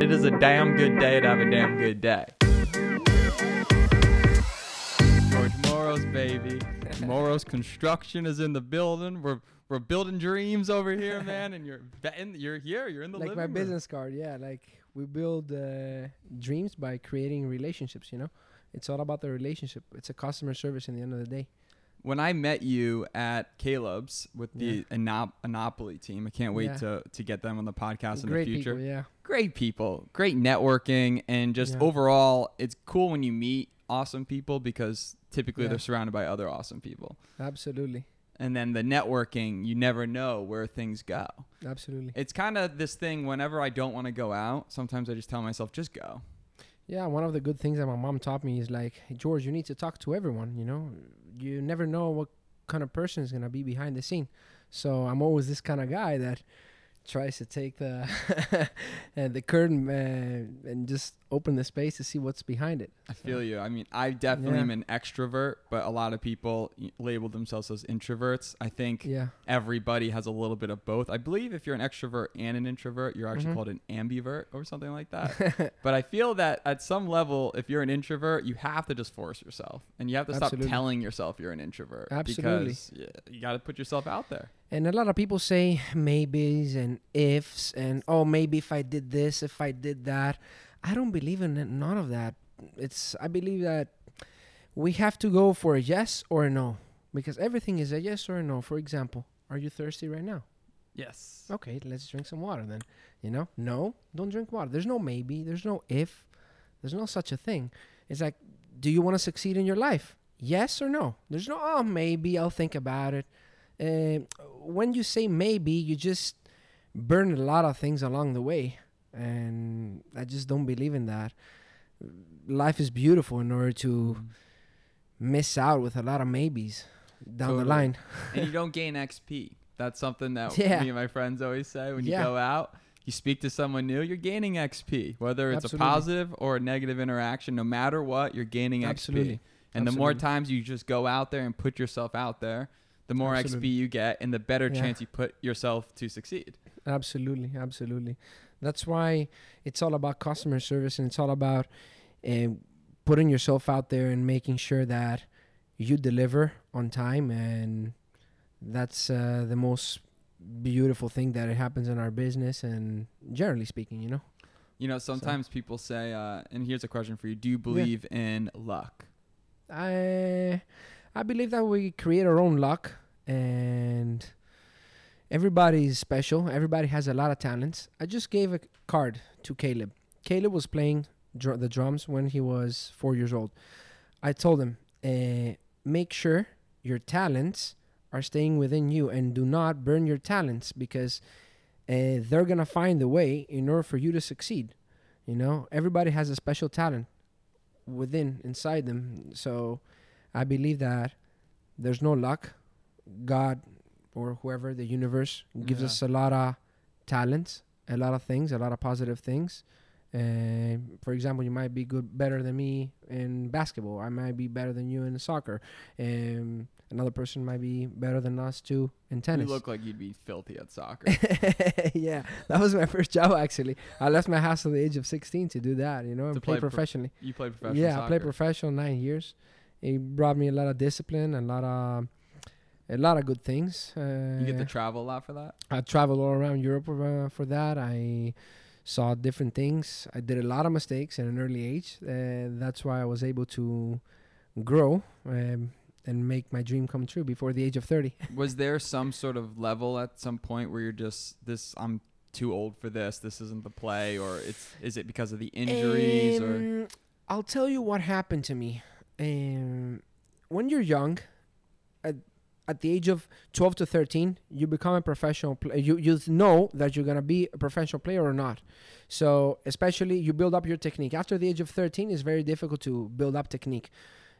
It is a damn good day to have a damn good day. George Moros, baby. Moros Construction is in the building. We're we're building dreams over here, man. And you're betting, you're here. You're in the like living my room. business card yeah like we build uh, dreams by creating relationships you know it's all about the relationship it's a customer service in the end of the day When I met you at Caleb's with the Yeah. Anop- Anopoly team, I can't wait Yeah. to to get them on the podcast in the future. people yeah great people, great networking, and just Yeah. overall, it's cool when you meet awesome people because typically Yeah. they're surrounded by other awesome people. absolutely And then the networking, you never know where things go. absolutely It's kind of this thing whenever I don't want to go out, sometimes I just tell myself, just go. Yeah, one of the good things that my mom taught me is like, hey, George, you need to talk to everyone. You know, you never know what kind of person is gonna be behind the scene. So I'm always this kind of guy that tries to take the the curtain uh, and just open the space to see what's behind it. I feel you. I mean, I definitely Yeah. am an extrovert, but a lot of people label themselves as introverts. I think Yeah, everybody has a little bit of both. I believe if you're an extrovert and an introvert, you're actually Mhm. called an ambivert or something like that. but I feel that at some level, if you're an introvert, you have to just force yourself and you have to stop telling yourself you're an introvert. Absolutely. Because you got to put yourself out there. And a lot of people say maybes and ifs and oh maybe if I did this, if I did that. I don't believe in none of that. It's I believe that we have to go for a yes or a no because everything is a yes or a no. For example, are you thirsty right now? Yes. Okay, let's drink some water then. You know, no, don't drink water. There's no maybe. There's no if. There's no such a thing. It's like, do you want to succeed in your life? Yes or no? There's no oh maybe I'll think about it. Uh, when you say maybe, you just burn a lot of things along the way, and I just don't believe in that. Life is beautiful in order to miss out with a lot of maybes down the line. and you don't gain XP. That's something that Yeah. me and my friends always say when you go out. You speak to someone new, you're gaining XP. Whether it's Absolutely. a positive or a negative interaction, no matter what, you're gaining Absolutely. XP. And the more times you just go out there and put yourself out there, the more Absolutely. XP you get and the better Yeah. chance you put yourself to succeed. Absolutely, absolutely. That's why it's all about customer service and it's all about uh, putting yourself out there and making sure that you deliver on time. And that's uh, the most beautiful thing that it happens in our business and generally speaking, you know. You know, sometimes people say, uh, and here's a question for you: Do you believe in luck? I I believe that we create our own luck and everybody's special. Everybody has a lot of talents. I just gave a card to Caleb. Caleb was playing dr- the drums when he was four years old. I told him, uh, make sure your talents are staying within you and do not burn your talents because uh, they're gonna find a way in order for you to succeed. You know, everybody has a special talent within inside them. So I believe that there's no luck. God or whoever the universe gives Yeah. us a lot of talents, a lot of things, a lot of positive things. Uh, for example, you might be good, better than me in basketball. I might be better than you in soccer. Um, another person might be better than us too in tennis. You look like you'd be filthy at soccer. yeah, that was my first job actually. I left my house at the age of 16 to do that, you know, and To play, play pro- professionally. you play professional yeah, soccer. I played professional nine years. It brought me a lot of discipline, a lot of a lot of good things. Uh, you get to travel a lot for that. I traveled all around Europe uh, for that. I saw different things. I did a lot of mistakes at an early age. Uh, that's why I was able to grow um, and make my dream come true before the age of 30. Was there some sort of level at some point where you're just this? I'm too old for this. This isn't the play, or it's is it because of the injuries or? Um, I'll tell you what happened to me. Um, when you're young, at, at the age of 12 to 13, you become a professional player. You, you know that you're going to be a professional player or not. So, especially, you build up your technique. After the age of 13, it's very difficult to build up technique.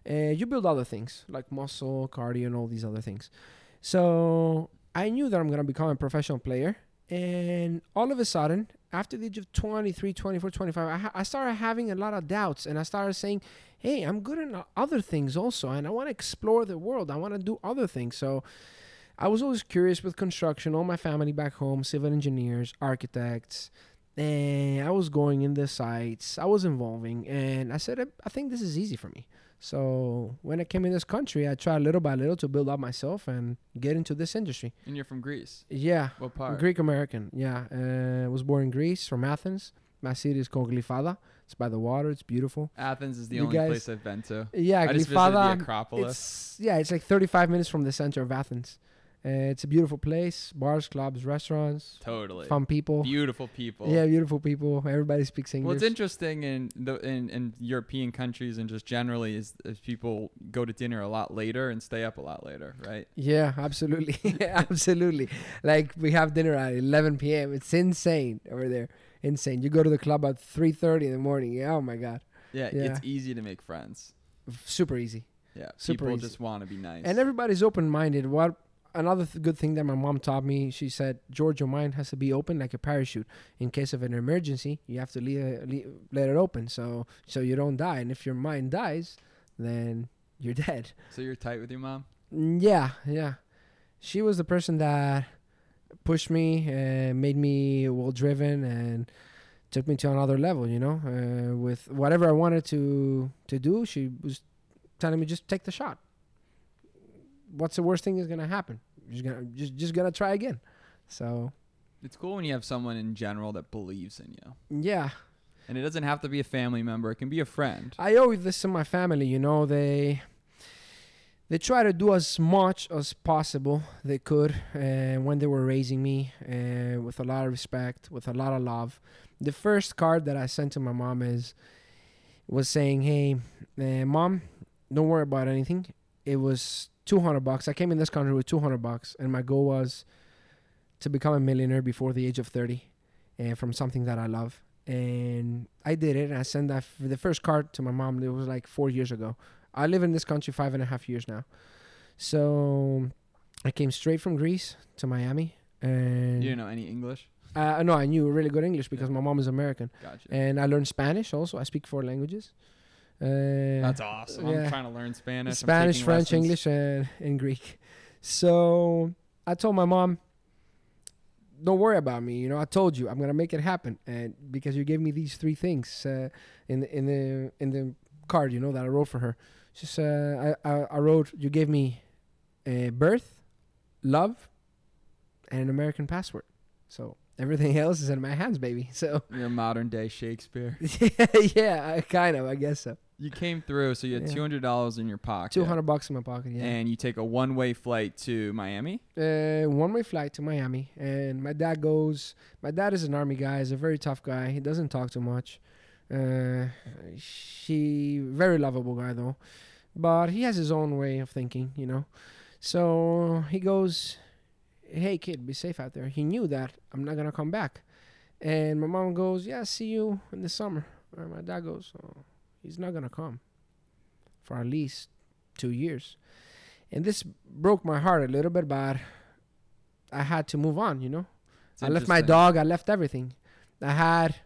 Uh, you build other things like muscle, cardio, and all these other things. So, I knew that I'm going to become a professional player. And all of a sudden, after the age of 23, 24, 25, I, ha- I started having a lot of doubts and I started saying, hey, I'm good in other things also. And I want to explore the world. I want to do other things. So I was always curious with construction. All my family back home, civil engineers, architects, and I was going in the sites. I was involving, and I said, I, I think this is easy for me. So when I came in this country, I tried little by little to build up myself and get into this industry. And you're from Greece. Yeah, What part? Greek American. Yeah, uh, was born in Greece, from Athens. My city is called Glyfada. It's by the water. It's beautiful. Athens is the You only guys- place I've been to. Yeah, I just visited Glyfada. the Acropolis. It's yeah, it's like 35 minutes from the center of Athens. Uh, it's a beautiful place. Bars, clubs, restaurants, Totally. fun people. Beautiful people. Yeah, beautiful people. Everybody speaks English. What's interesting in the in, in European countries and just generally is, is people go to dinner a lot later and stay up a lot later, right? Yeah, absolutely, absolutely. Like we have dinner at 11 p.m. It's insane over there. Insane. You go to the club at 3:30 in the morning. Yeah, oh my god, Yeah, Yeah. it's easy to make friends. super easy. Yeah, Super people easy. just want to be nice. And everybody's open-minded. What another th- good thing that my mom taught me? She said, "George, your mind has to be open like a parachute. In case of an emergency, you have to le- le- let it open so so you don't die. And if your mind dies, then you're dead." so you're tight with your mom? Mm, Yeah, yeah. She was the person that pushed me and made me well driven and took me to another level. You know, uh, with whatever I wanted to to do, she was telling me just take the shot. What's the worst thing is gonna happen? You're just gonna just just gonna try again. So It's cool when you have someone in general that believes in you. yeah, And it doesn't have to be a family member, it can be a friend. I owe this to my family. You know, they they try to do as much as possible they could uh, when they were raising me uh, with a lot of respect, with a lot of love. The first card that I sent to my mom is was saying, "Hey, uh, mom, don't worry about anything." It was two hundred bucks. I came in this country with two hundred bucks, and my goal was to become a millionaire before the age of thirty, and from something that I love and I did it. And I sent that f- the first card to my mom. It was like four years ago. I live in this country five and a half years now, so I came straight from Greece to Miami, and You didn't know any English? uh, no, I knew really good English because my mom is American, Gotcha. and I learned Spanish also. I speak four languages. Uh, That's awesome. yeah. I'm trying to learn Spanish. Spanish, French, lessons. English, and, and Greek. So I told my mom, "Don't worry about me. You know, I told you I'm gonna make it happen." And because you gave me these three things uh, in the in the in the card, you know, that I wrote for her. Just uh, I, I I wrote you gave me a birth, love, and an American passport. So everything else is in my hands, baby. So You're a modern day Shakespeare. yeah, I kind of, I guess so. You came through, so you had Yeah. two hundred dollars in your pocket. Two hundred bucks in my pocket. Yeah. And you take a one way flight to Miami. uh, one way flight to Miami, and my dad goes. My dad is an army guy. He's a very tough guy. He doesn't talk too much. Uh, she very lovable guy though, but he has his own way of thinking, you know. So he goes, "Hey kid, be safe out there." He knew that I'm not gonna come back, and my mom goes, "Yeah, see you in the summer." And my dad goes, "Oh, he's not gonna come for at least two years." And this broke my heart a little bit, but I had to move on, you know. It's I left my dog, I left everything. I had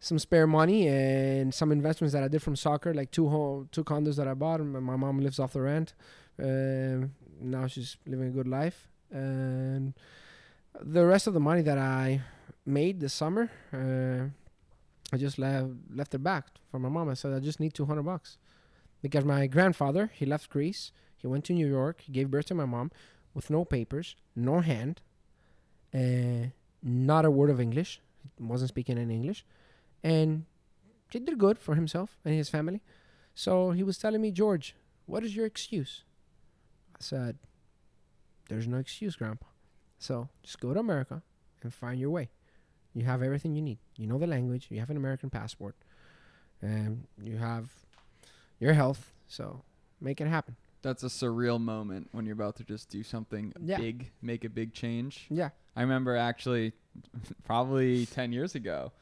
some spare money and some investments that I did from soccer, like two home, two condos that I bought. And my mom lives off the rent. Um, now she's living a good life. And the rest of the money that I made this summer, uh, I just left left it back for my mom. I said I just need two hundred bucks because my grandfather he left Greece. He went to New York. He gave birth to my mom with no papers, no hand, uh, not a word of English. He wasn't speaking any English, and he did good for himself and his family. So he was telling me, George, what is your excuse? I said, There's no excuse, Grandpa. So just go to America and find your way. You have everything you need. You know the language. You have an American passport, and you have your health. So make it happen. That's a surreal moment when you're about to just do something Yeah. big, make a big change. Yeah. I remember actually, probably ten years ago.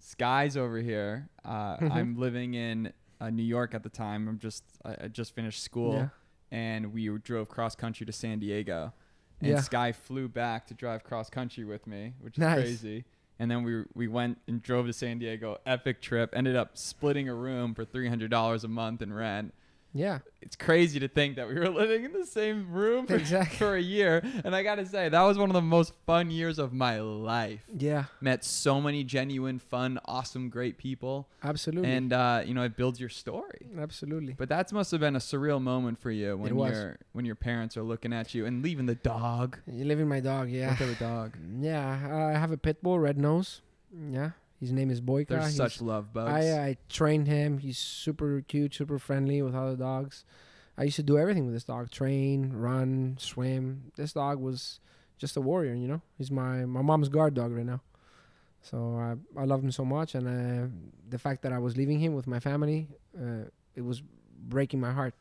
Skies over here. Uh. I'm living in uh, New York at the time. I'm just I, I just finished school, Yeah. and we drove cross country to San Diego. And Yeah. Sky flew back to drive cross country with me, which is Nice. crazy. And then we we went and drove to San Diego. Epic trip. Ended up splitting a room for three hundred dollars a month in rent. Yeah. it's crazy to think that we were living in the same room for, Exactly. for a year. And I gotta say, that was one of the most fun years of my life. Yeah. Met so many genuine, fun, awesome, great people, Absolutely. and uh, you know, it builds your story. Absolutely. But that must have been a surreal moment for you when your when your parents are looking at you and leaving the dog. You living my dog, yeah. Of dog? Yeah, I have a pit bull, red nose. Yeah, his name is Boyka. They're He's- such love bugs. I I trained him. He's super cute, super friendly with other dogs. I used to do everything with this dog: train, run, swim. This dog was just a warrior, you know. He's my my mom's guard dog right now. So I I love him so much, and uh, the fact that I was leaving him with my family, uh, it was breaking my heart.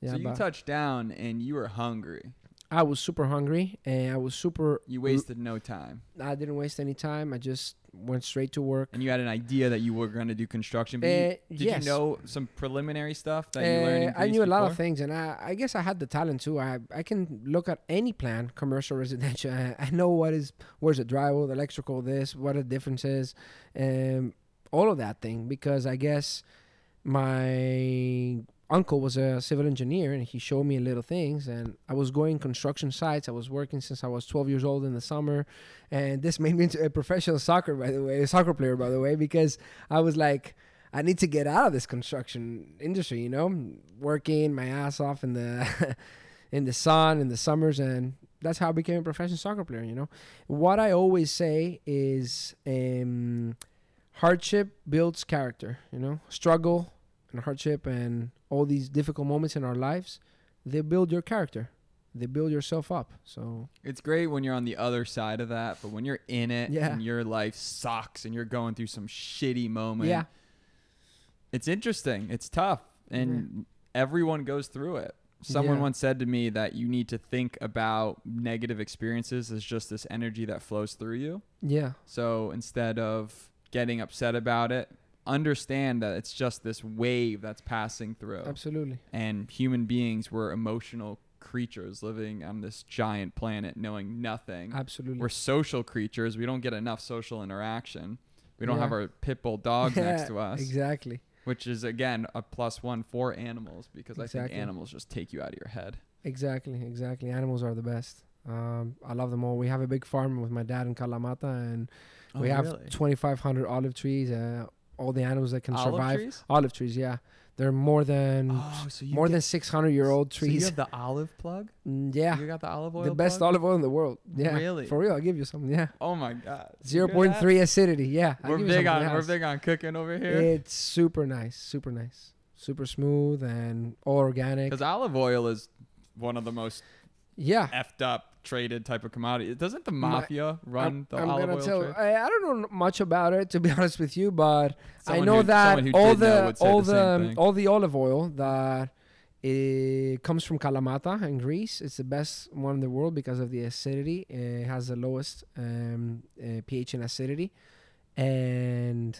Yeah, so you touched down and you were hungry. I was super hungry, and I was super. You wasted no time, I didn't waste any time. I just went straight to work. and you had an idea that you were going to do construction. But you- Uh, did yes. you know some preliminary stuff that you learned? Uh, I knew a lot of things, and I, I guess I had the talent too. I I can look at any plan, commercial, residential. I, I know what is where's the drywall, the electrical, this, what are the difference is, um, all of that thing. Because I guess my uncle was a civil engineer, and he showed me little things. And I was going construction sites. I was working since I was 12 years old in the summer, and this made me into a professional soccer, by the way, a soccer player, by the way, because I was like. I need to get out of this construction industry, you know, working my ass off in the in the sun in the summers and that's how I became a professional soccer player, you know. What I always say is um, hardship builds character, you know. Struggle and hardship and all these difficult moments in our lives, they build your character. They build yourself up. So, It's great when you're on the other side of that, but when you're in it Yeah. and your life sucks and you're going through some shitty moment, yeah, it's interesting. It's tough, and everyone goes through it. Someone Yeah. once said to me that you need to think about negative experiences as just this energy that flows through you. yeah, So instead of getting upset about it, understand that it's just this wave that's passing through. absolutely. And human beings were emotional creatures living on this giant planet knowing nothing. Absolutely. We're social creatures. We don't get enough social interaction. We don't Yeah. have our pit bull dog next to us, Exactly. which is again a plus one for animals because I think animals just take you out of your head. Exactly, exactly. Animals are the best. Um, I love them all. We have a big farm with my dad in Kalamata, and Oh, we have 2,500 olive trees. Uh, all the animals that can Olive survive. trees? Olive trees, yeah. They're more than Oh, so more get- than 600 year old trees. So you have the olive plug? Mm, yeah, You got the olive oil. the best plug? olive oil in the world. Yeah, Really? For real, I'll give you some. Yeah, Oh my god. You zero hear point that? three acidity. Yeah, I'll We're big on we're big on cooking over here. It's super nice, super nice, super smooth, and all organic. Because olive oil is one of the most Yeah, effed up traded type of commodity. Doesn't the My- mafia run I'm, the I'm olive oil tell. trade? I, I don't know much about it to be honest with you, but Someone I know who- that all the all the the, all the olive oil that it comes from Kalamata in Greece. It's the best one in the world because of the acidity. It has the lowest um, uh, pH and acidity, and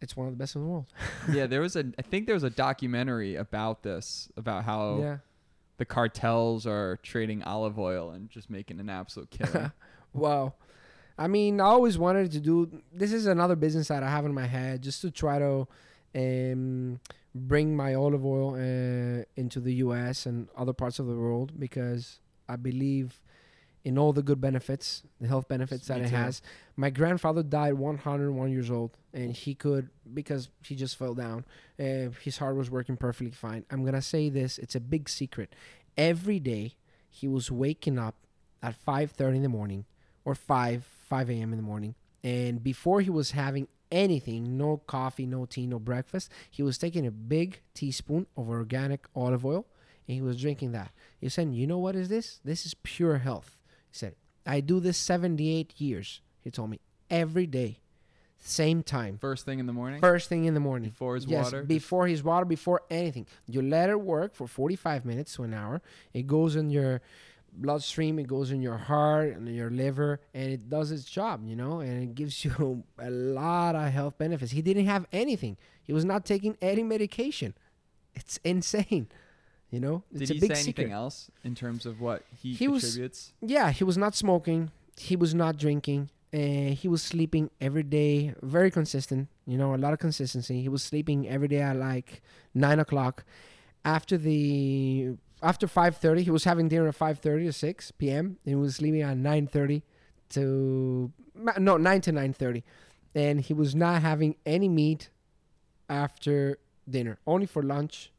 it's one of the best in the world. yeah, there was a. I think there was a documentary about this, about how Yeah. The cartels are trading olive oil and just making an absolute killing. Wow. I mean, I always wanted to do. This is another business that I have in my head, just to try to um, bring my olive oil uh, into the U.S. and other parts of the world because I believe in all the good benefits, the health benefits that Me it too. has. My grandfather died 101 years old, and he could because he just fell down. Uh, his heart was working perfectly fine. I'm gonna say this: it's a big secret. Every day, he was waking up at 5:30 in the morning or 5 5 a.m. in the morning, and before he was having anything, no coffee, no tea, no breakfast, he was taking a big teaspoon of organic olive oil, and he was drinking that. He said, "You know what is this? This is pure health." He said, "I do this 78 years." He told me every day, same time. First thing in the morning, First thing in the morning. before his yes, water. before his water, before anything. You let it work for 45 minutes to an hour. It goes in your bloodstream, it goes in your heart and your liver, and it does its job, you know, and it gives you a lot of health benefits. He didn't have anything. He was not taking any medication. It's insane. You know, it's Did a he big say anything secret. else in terms of what he, He was- contributes? Yeah, he was not smoking. He was not drinking. and he was sleeping every day, very consistent. You know, a lot of consistency. He was sleeping every day at like nine o'clock. After the after five thirty, he was having dinner at five thirty or six p.m. and he was sleeping at nine thirty to no nine to nine thirty, and he was not having any meat after dinner, only for lunch,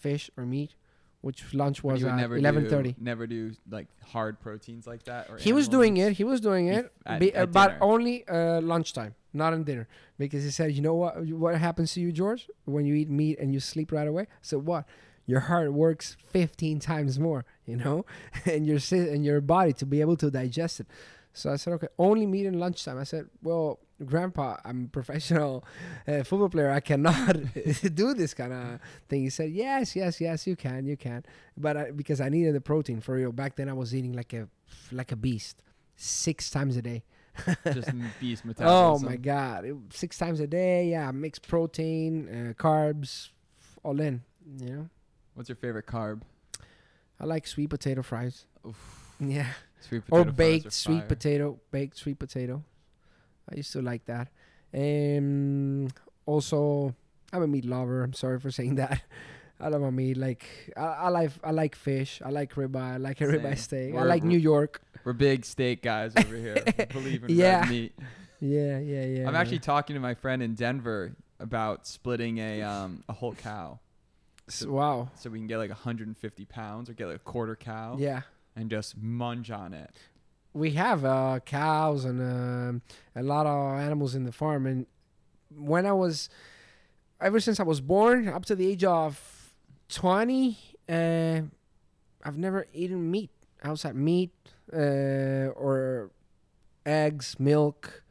fish or meat, which lunch was at eleven thirty. Never do like hard proteins like that. Or He was doing it. He was doing it, at- be, at but dinner. only uh, lunchtime, not in dinner, because he said, "You know what? What happens to you, George, when you eat meat and you sleep right away?" So what? Your heart works 15 times more, you know, and your and your body to be able to digest it. So I said, "Okay, only meat in lunchtime." I said, "Well, Grandpa, I'm a professional uh, football player. I cannot do this kind of thing." He said, "Yes, yes, yes, you can, you can." But I, because I needed the protein for real, back then I was eating like a like a beast, six times a day. just beast metabolism. Oh my god, it, six times a day. Yeah, mixed protein, uh, carbs, all in. You know, What's your favorite carb? I like sweet potato fries. Oof, Yeah, sweet or potato fries baked sweet potato, baked sweet potato. I used to like that. Um, also, I'm a meat lover. I'm sorry for saying that. I love my meat. Like I, I like I like fish. I like ribeye. I like a Same. ribeye steak. I We're- like New York. We're big steak guys over here. Believe in Yeah. red meat. Yeah, yeah, yeah. I'm actually talking to my friend in Denver about splitting a um a whole cow, S- wow. so we can get like 150 pounds or get like a quarter cow Yeah. and just munch on it. We have uh, cows and um a lot of animals in the farm and when i was ever since i was born up to the age of 20 uh, i've never eaten meat outside meat uh, or eggs milk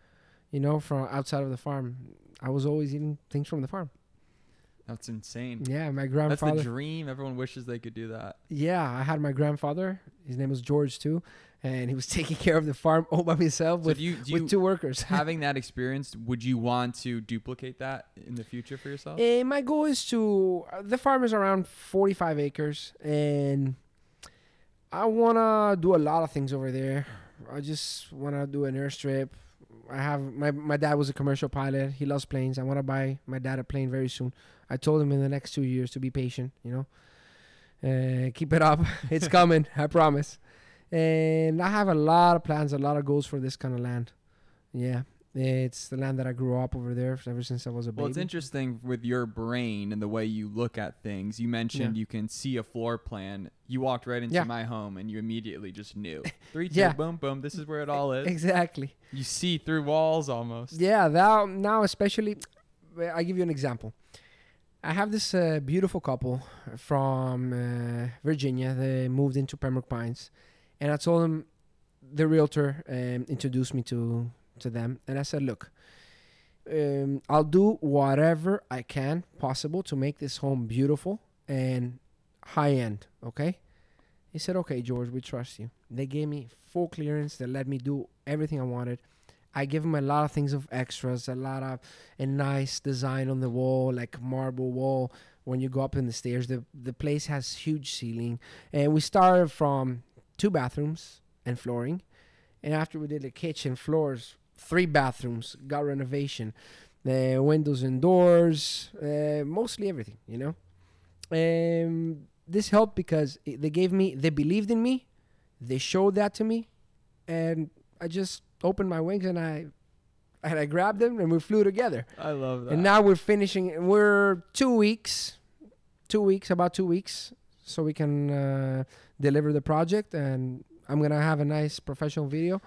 you know from outside of the farm i was always eating things from the farm That's insane. yeah my grandfather. That's the dream. Everyone wishes they could do that. yeah i had my grandfather his name was george too and he was taking care of the farm all by himself So with, you, with you two workers having that experience, would you want to duplicate that in the future for yourself? And my goal is to uh, the farm is around 45 acres and I want to do a lot of things over there. I just want to do an airstrip. I have my my dad was a commercial pilot. He loves planes. I want to buy my dad a plane very soon. I told him in the next 2 years to be patient, you know. Uh, keep it up. It's coming, I promise. And I have a lot of plans, a lot of goals for this kind of land. Yeah. It's the land that I grew up over there ever since I was a baby. Well, it's interesting with your brain and the way you look at things. You mentioned Yeah. you can see a floor plan. You walked right into Yeah. my home and you immediately just knew. Three, two, Yeah. boom, boom. This is where it all is. Exactly. You see through walls almost. Yeah, now now especially, I give you an example. I have this uh, beautiful couple from uh, Virginia. They moved into Pembroke Pines, and I told them the realtor um, introduced me to to them, and I said, "Look, um, I'll do whatever I can possible to make this home beautiful and high end." Okay. He said, "Okay, George, we trust you." They gave me full clearance. They let me do everything I wanted. I give them a lot of things of extras, a lot of a nice design on the wall, like marble wall. When you go up in the stairs, the the place has huge ceiling, and we started from two bathrooms and flooring, and after we did the kitchen floors, three bathrooms, got renovation, the windows and doors, uh, mostly everything, you know. Um, this helped because it, they gave me, they believed in me, they showed that to me, and I just opened my wings and I and I grabbed them and we flew together. I love that. And now we're finishing. We're two weeks, two weeks, about two weeks, so we can uh, deliver the project. And I'm gonna have a nice professional video.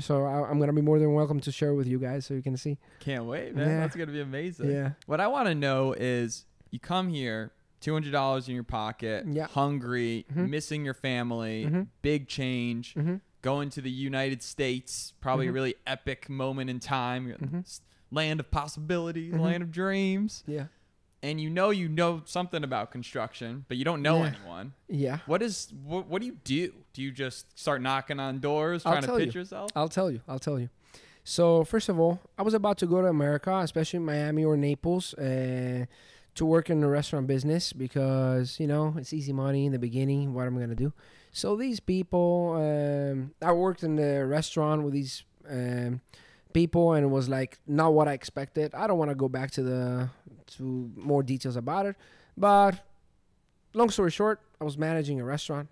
So I, I'm gonna be more than welcome to share with you guys, so you can see. Can't wait, man. Yeah. That's to be amazing. Yeah, What I want to know is you come here, $200 in your pocket, Yeah. hungry, Mhm. missing your family, Mhm. big change, hmm going to the United States, probably a Mhm. really epic moment in time. Mhm. Land of possibilities, Mhm. land of dreams. yeah, And you know you know something about construction, but you don't know Yeah. anyone. yeah. What is what, what do you do? Do you just start knocking on doors trying to pitch you. yourself? I'll tell you. I'll tell you. So first of all, I was about to go to America, especially Miami or Naples, uh, to work in the restaurant business because you know it's easy money in the beginning. What am I gonna do? So these people, um, I worked in the restaurant with these um, people, and it was like not what I expected. I don't want to go back to the to more details about it, but long story short, I was managing a restaurant,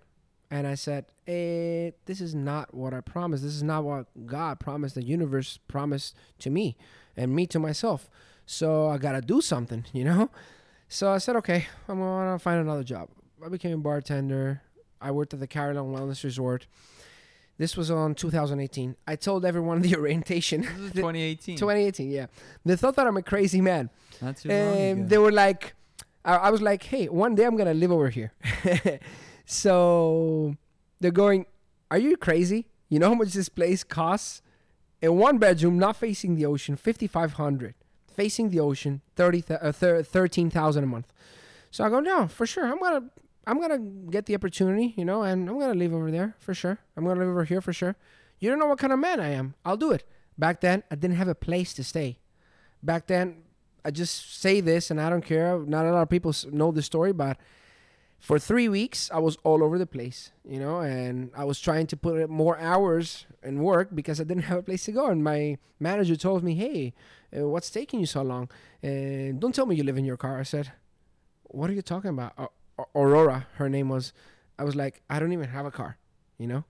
and I said, eh, "This is not what I promised. This is not what God promised. The universe promised to me, and me to myself. So I gotta do something, you know." So I said, "Okay, I'm gonna find another job." I became a bartender. I worked at the Carillon Wellness Resort. This was on 2018. I told everyone the orientation. This is 2018. 2018, yeah. They thought that I'm a crazy man. Not too long ago. They were like, I, I was like, hey, one day I'm gonna live over here. so they're going, are you crazy? You know how much this place costs? A one bedroom, not facing the ocean, 5,500. Facing the ocean, 30, th- uh, 13,000 a month. So I go, no, for sure. I'm gonna, I'm gonna get the opportunity, you know, and I'm gonna live over there for sure. I'm gonna live over here for sure. You don't know what kind of man I am. I'll do it. Back then, I didn't have a place to stay. Back then, I just say this, and I don't care. Not a lot of people know the story, but for three weeks, I was all over the place, you know, and I was trying to put more hours in work because I didn't have a place to go. And my manager told me, "Hey, uh, what's taking you so long? And don't tell me you live in your car." I said, "What are you talking about?" Uh, Au- Aurora, her name was. I was like, "I don't even have a car," you know.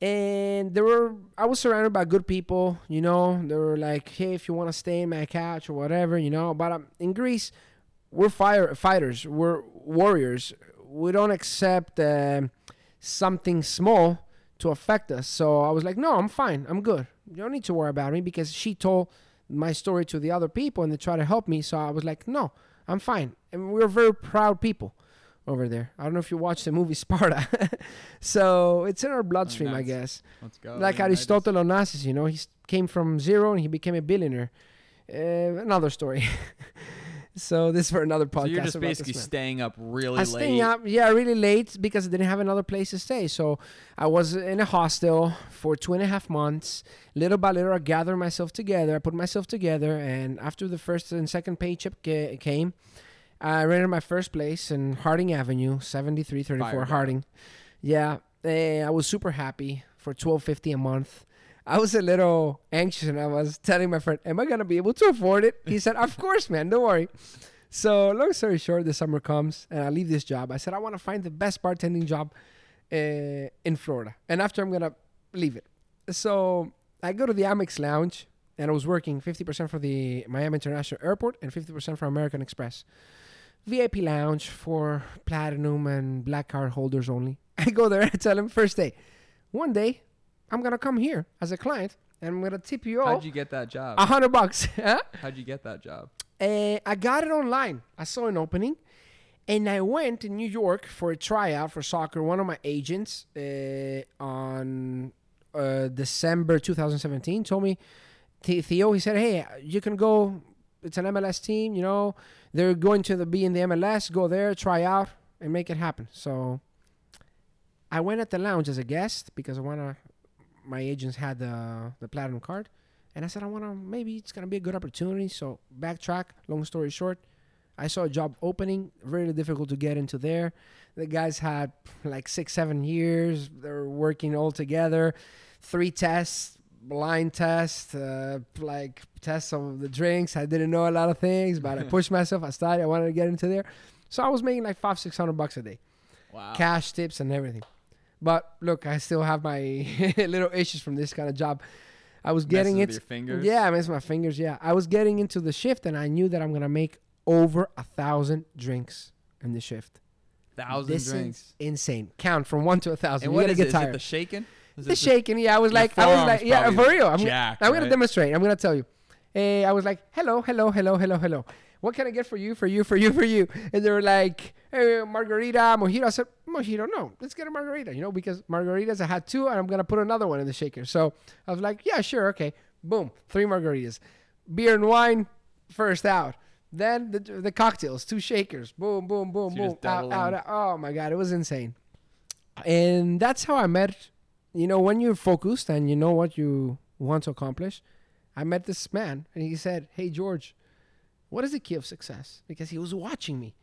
And there were, I was surrounded by good people, you know. They were like, "Hey, if you want to stay in my couch or whatever, you know." But um, in Greece, we're fire fighters. We're warriors. We don't accept um something small to affect us. So I was like, "No, I'm fine. I'm good. You don't need to worry about me." Because she told my story to the other people, and they tried to help me. So I was like, "No, I'm fine." And we're very proud people over there. I don't know if you watched the movie Sparta. so it's in our bloodstream, I nice. guess Let's go. like. Aristotle Onassis, you know, he came from zero and he became a billionaire. Uh, another story. so this is for another podcast. So you're just basically staying up really I late. staying up, yeah, really late because I didn't have another place to stay. So I was in a hostel for two and a half months. Little by little, I gathered myself together. I put myself together, and after the first and second paycheck ca- came, I rented my first place in Harding Avenue, 7334 Fire. Harding. Yeah, eh, I was super happy for twelve fifty a month. I was a little anxious, and I was telling my friend, "Am I gonna be able to afford it?" He said, "Of course, man. Don't worry." So, long story short, the summer comes and I leave this job. I said, I want to find the best bartending job uh, in Florida. And after, I'm going to leave it. So, I go to the Amex Lounge and I was working 50% for the Miami International Airport and 50% for American Express. VIP Lounge for platinum and black card holders only. I go there I tell them, first day, one day, I'm going to come here as a client and I'm going to tip you all How'd you get that job? a hundred bucks. Huh? How'd you get that job? Uh, I got it online. I saw an opening, and I went to New York for a tryout for soccer. One of my agents uh, on uh, December 2017 told me, Theo, he said, hey, you can go. It's an MLS team. You know, they're going to the, be in the MLS. Go there, try out, and make it happen." So I went at the lounge as a guest because I want to. my agents had the the platinum card. And I said, I want to, maybe it's to be a good opportunity. So, backtrack, long story short, I saw a job opening, really difficult to get into there. The guys had like six, seven years. They were working all together. Three tests, blind test, uh, like some of the drinks. I didn't know a lot of things, but I pushed myself. I started, I wanted to get into there. So, I was making like five, 600 bucks a day Wow. cash tips and everything. But look, I still have my little issues from this kind of job. I was getting it. your fingers. Yeah, I miss my fingers. Yeah, I was getting into the shift, and I knew that I'm gonna make over a thousand drinks in the shift. Thousand This is drinks. insane. Count from one to a thousand. And You're what is get it tired. the shaking? The shaking. Yeah, I was like, I was like, yeah, for real. I'm, jacked, I'm gonna demonstrate. I'm gonna tell you. Eh, I was like, hello, hello, hello, hello, hello. What can I get for you, for you, for you, for you? And they were like, hey, margarita, mojito. I said, mojito, no, let's get a margarita, you know, because margaritas, I had two, and I'm to put another one in the shaker. So I was like, yeah, sure, okay. Boom, three margaritas. Beer and wine, first out. Then the, the cocktails, two shakers. Boom, boom, boom, So boom. Out, out, out. Oh, my God, it was insane. And that's how I met, you know, when you're focused and you know what you want to accomplish. I met this man and he said, Hey, George, what is the key of success? Because he was watching me.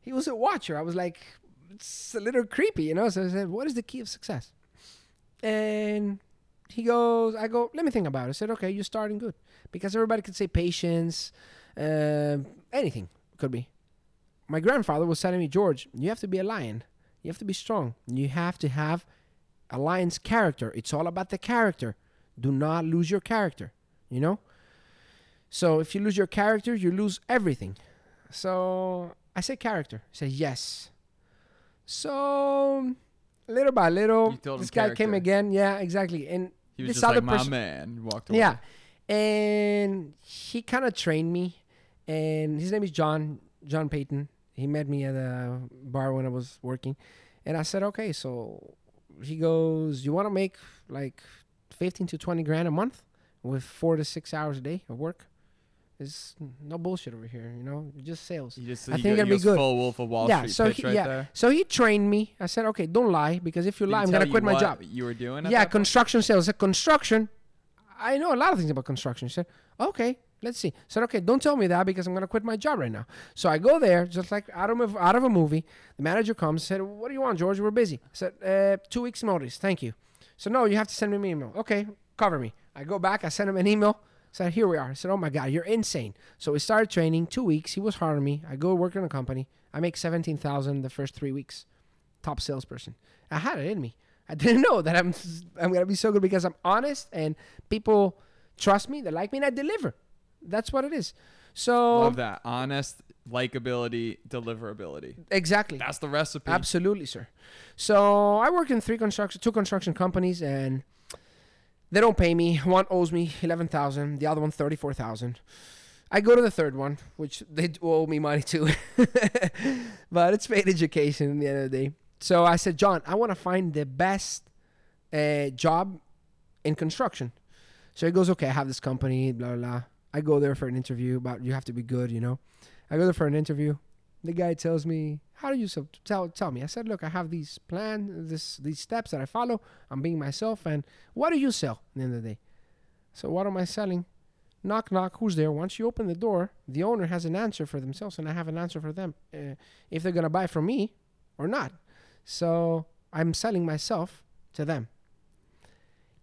He was a watcher. I was like, It's a little creepy, you know? So I said, What is the key of success? And he goes, I go, let me think about it. I said, okay, you're starting good. Because everybody could say patience, uh, anything could be. My grandfather was telling me, George, you have to be a lion. You have to be strong. You have to have a lion's character. It's all about the character. Do not lose your character, you know? So if you lose your character, you lose everything. So I say character. He said yes. So little by little, You told him this guy came again. Yeah, exactly. And He was this just like other my man. Walked away. yeah. And he kind of trained me. And his name is John, John Payton. He met me at a bar when I was working. And I said, okay, so he goes, you want to make like 15 to 20 grand a month with four to six hours a day of work? It's no bullshit over here, you know, just sales. He just I think go- he be good. Full Wolf of Wall Yeah, Street so he- right yeah. there. So he trained me. I said, okay, don't lie because if you Did lie, I'm going to quit my job. You were doing. Yeah, that point? construction sales. I said, construction. I know a lot of things about construction. He said, okay, let's see. I said, okay, don't tell me that because I'm gonna quit my job right now. So I go there, just like out of out of a movie. The manager comes, said, what do you want, George? We're busy. I said, uh, two weeks notice, thank you. So no, you have to send me an email. Okay, cover me. I go back. I send him an email. Said, here we are. I said, oh my god, you're insane. So we started training. Two weeks. He was hiring me. I go work in a company. I make seventeen thousand the first three weeks. Top salesperson. I had it in me. I didn't know that I'm I'm gonna be so good because I'm honest and people trust me. They like me and I deliver. That's what it is. So Love that. Honest, likability, deliverability. exactly. That's the recipe. Absolutely, sir. So I work in three construction, two construction companies, and they don't pay me. One owes me eleven thousand, the other one thirty four thousand. I go to the third one, which they do owe me money too, but it's paid education in the end of the day. So I said, John, I want to find the best uh, job in construction. So he goes, okay, I have this company, blah blah. blah. I go there for an interview, but you have to be good, you know. I go there for an interview. The guy tells me, "How do you so tell tell me?" I said, "Look, I have these plan, this these steps that I follow. I'm being myself. And what do you sell?" At the end of the day, so what am I selling? Knock knock. Who's there? Once you open the door, the owner has an answer for themselves, and I have an answer for them. Uh, if they're gonna buy from me or not. So I'm selling myself to them.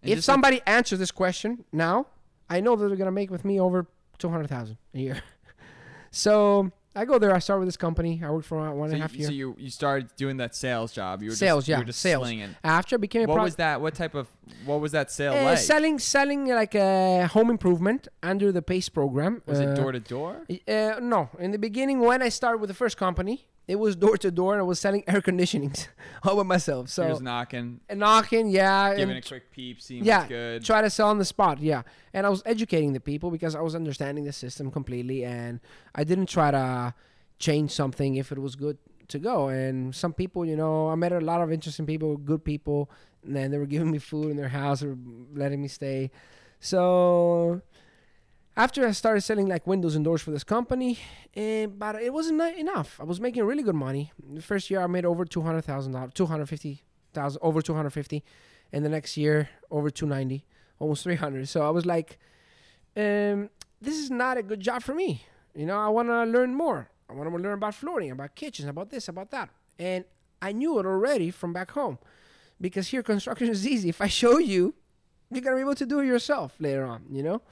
And if just like- somebody answers this question now, I know that they're gonna make with me over two hundred thousand a year. so I go there. I start with this company. I worked for one and so a you, half years. so you you started doing that sales job. You were Sales, just, you yeah, were just sales. slinging. After I became a What pro- was that? What type of what was that sale uh, like? selling selling like a home improvement under the PACE program. was it Uh, door to door? Uh, no, in the beginning when I started with the first company, it was door to door and I was selling air conditionings all by myself. So, So just knocking, and knocking, yeah, giving and a quick peep, seeing yeah, what's good. try to sell on the spot, yeah. And I was educating the people because I was understanding the system completely, and I didn't try to change something if it was good to go. And some people, you know, I met a lot of interesting people, good people, and then they were giving me food in their house or letting me stay. So after I started selling like windows and doors for this company, eh, but it wasn't enough. I was making really good money. The first year I made over two hundred thousand dollars, two hundred fifty thousand, over two hundred fifty, and the next year over two ninety, almost three hundred. So I was like, um, this is not a good job for me. You know, I want to learn more. I want to learn about flooring, about kitchens, about this, about that, and I knew it already from back home, because here construction is easy. If I show you, you're gonna be able to do it yourself later on. You know,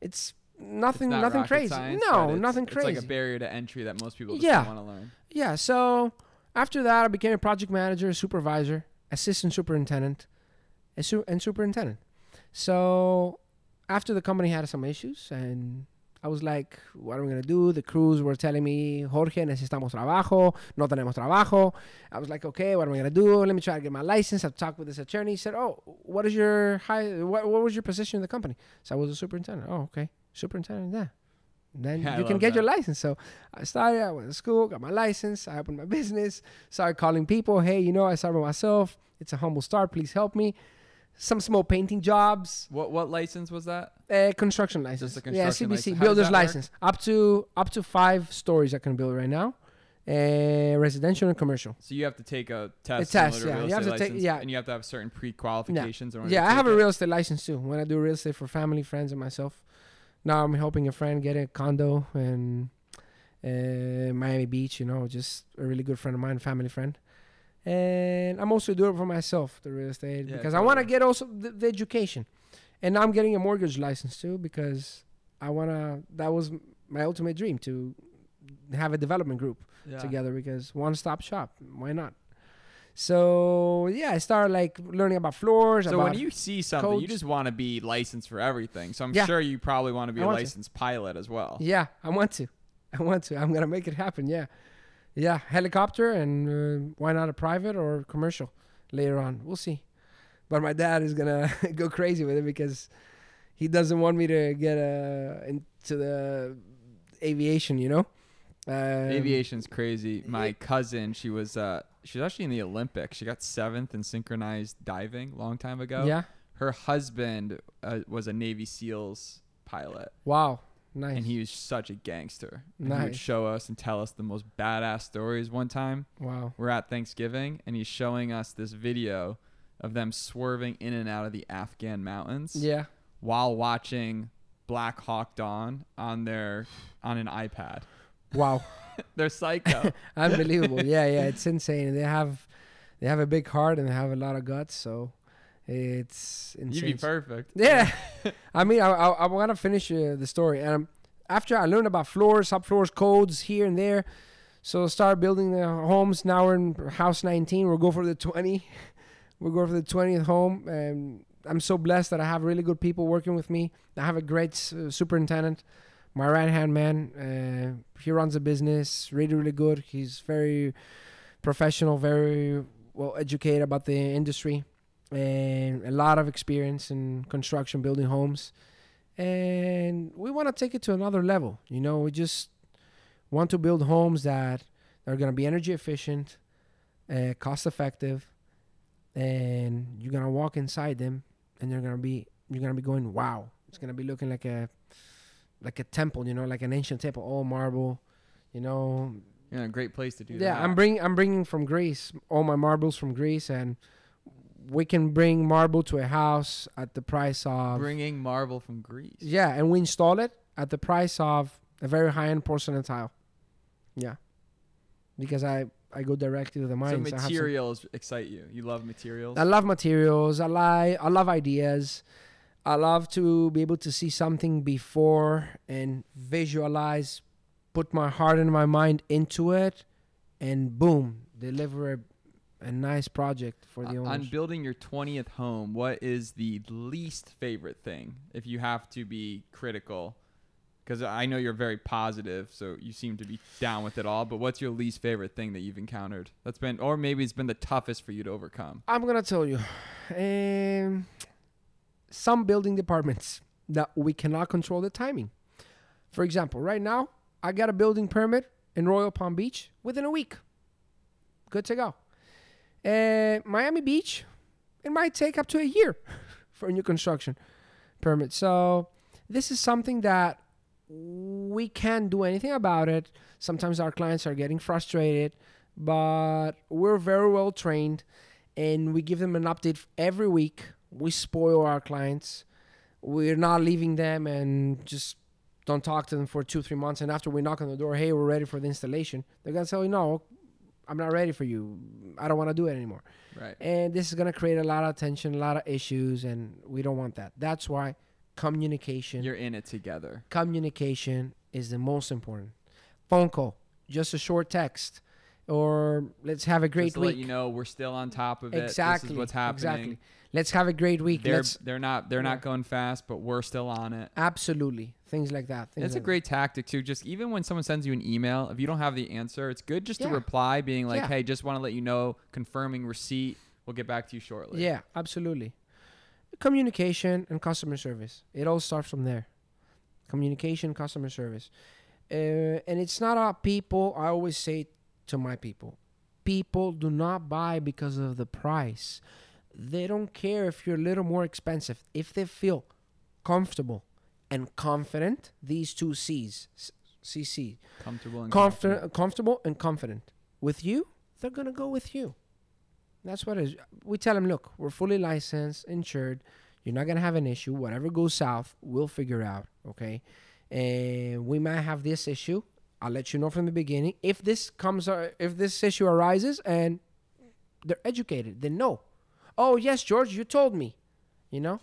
it's nothing, not nothing crazy. science, no, it's- nothing it's crazy. like a barrier to entry that most people just Yeah. don't want to learn. Yeah, so after that, I became a project manager, supervisor, assistant superintendent, and, su- and superintendent. So after the company had some issues, and I was like, what are we going to do? The crews were telling me, Jorge, necesitamos trabajo, no tenemos trabajo. I was like, okay, what am I going to do? Let me try to get my license. I talked with this attorney. He said, oh, what is your high, what, what was your position in the company? So I was a superintendent. Oh, okay. Superintendent, yeah. Then Yeah, I you can get your license. So I started, I went to school, got my license, I opened my business, started calling people, hey, you know, I started myself. It's a humble start, please help me. Some small painting jobs, What what license was that? uh, construction license. a yeah, CBC, license. Builder's that work? license. Up to up to five stories I can build right now. Uh, residential and commercial. So you have to take a test. test, yeah. You have to take- yeah. and you have to have certain pre-qualifications. order Yeah, I have take a real estate license too. When I do real estate for family, friends, and myself. Now I'm helping a friend get a condo in uh, Miami Beach. You know, just a really good friend of mine, family friend. and I'm also doing it for myself, the real estate, Yeah, because I want to get also the, the education, and I'm getting a mortgage license too because I wanna. That was my ultimate dream to have a development group Yeah. together because one stop shop. Why not? So yeah, I started like learning about floors. So about when you see something, you just want to be licensed for everything. So I'm Yeah. sure you probably want to be I a want to. licensed pilot as well. Yeah, I want to. I want to. I'm gonna make it happen. Yeah, yeah. Helicopter and uh, why not a private or commercial later on? We'll see. But my dad is gonna go crazy with it because he doesn't want me to get uh, into the aviation. You know, um, Aviation's crazy. My cousin, she was uh she was actually in the Olympics. She got seventh in synchronized diving a long time ago. Yeah. Her husband uh, was a Navy SEALs pilot, Wow. Nice. and he was such a gangster. And He would show us and tell us the most badass stories. One time, wow. we're at Thanksgiving, and he's showing us this video of them swerving in and out of the Afghan mountains Yeah. while watching Black Hawk Down on their on an iPad. Wow. They're psycho. Unbelievable. yeah, yeah. It's insane. They have they have a big heart and they have a lot of guts. So it's insane. You'd be perfect. Yeah, I mean, I I, I want to finish uh, the story, and um, after I learned about floors, subfloors, codes here and there, so start building the homes. Now we're in house 19. We'll go for the 20. we'll go for the 20th home, and I'm so blessed that I have really good people working with me. I have a great uh, superintendent, my right hand man. Uh, he runs a business, really, really good. He's very professional, very well educated about the industry and a lot of experience in construction, building homes. And we want to take it to another level. You know, we just want to build homes that are going to be energy efficient, uh, cost effective, and you're going to walk inside them and they're going to be you're going to be going, "Wow." It's going to be looking like a like a temple, you know, like an ancient temple, all marble, you know, Yeah, a great place to do yeah, that. I'm bringing I'm bringing from Greece all my marbles from Greece, and we can bring marble to a house at the price of bringing marble from Greece. yeah, and we install it at the price of a very high end porcelain tile. Yeah, because I I go directly to the So mines. Some- materials excite you. You love materials. I love materials. I like. I love ideas. I love to be able to see something before and visualize, put my heart and my mind into it, and boom, deliver a, a nice project for the Uh, owners. on building your 20th home, what is the least favorite thing if you have to be critical? Because I know you're very positive, so you seem to be down with it all. But what's your least favorite thing that you've encountered? That's been, or maybe it's been the toughest for you to overcome. I'm gonna tell you, um, some building departments that we cannot control the timing. For example, right now I got a building permit in Royal Palm Beach within a week. Good to go. Uh, Miami Beach, it might take up to a year for a new construction permit. So this is something that we can't do anything about it. Sometimes our clients are getting frustrated, but we're very well trained and we give them an update every week. We spoil our clients. We're not leaving them and just don't talk to them for two, three months. And after we knock on the door, hey, we're ready for the installation, they're to tell you, no, I'm not ready for you. I don't want to do it anymore. Right. And this is going to create a lot of tension, a lot of issues, and we don't want that. That's why communication You're in it together. communication is the most important. Phone call, just a short text, or let's have a great Just to week. let you know, we're still on top of it. exactly. This is what's happening. Exactly. Let's have a great week. They're Let's they're not they're Yeah. not going fast, but we're still on it. absolutely things like that. Things It's a like great tactic too. Just even when someone sends you an email, if you don't have the answer, it's good just to reply, being like, Yeah. "Hey, just want to let you know, confirming receipt. We'll get back to you shortly." Yeah, absolutely. Communication and customer service. It all starts from there. Communication, customer service. Uh, and it's not about people. I always say to my people people do not buy because of the price. They don't care if you're a little more expensive. If they feel comfortable and confident, these two C's, CC, comfortable and confident, comfortable and confident with you, they're gonna go with you. That's what it is. We tell them, look, we're fully licensed, insured. You're not gonna have an issue. Whatever goes south, we'll figure out. Okay, and we might have this issue. I'll let you know from the beginning. If this comes, uh, if this issue arises, and they're educated. They know. Oh yes, George, you told me. You know,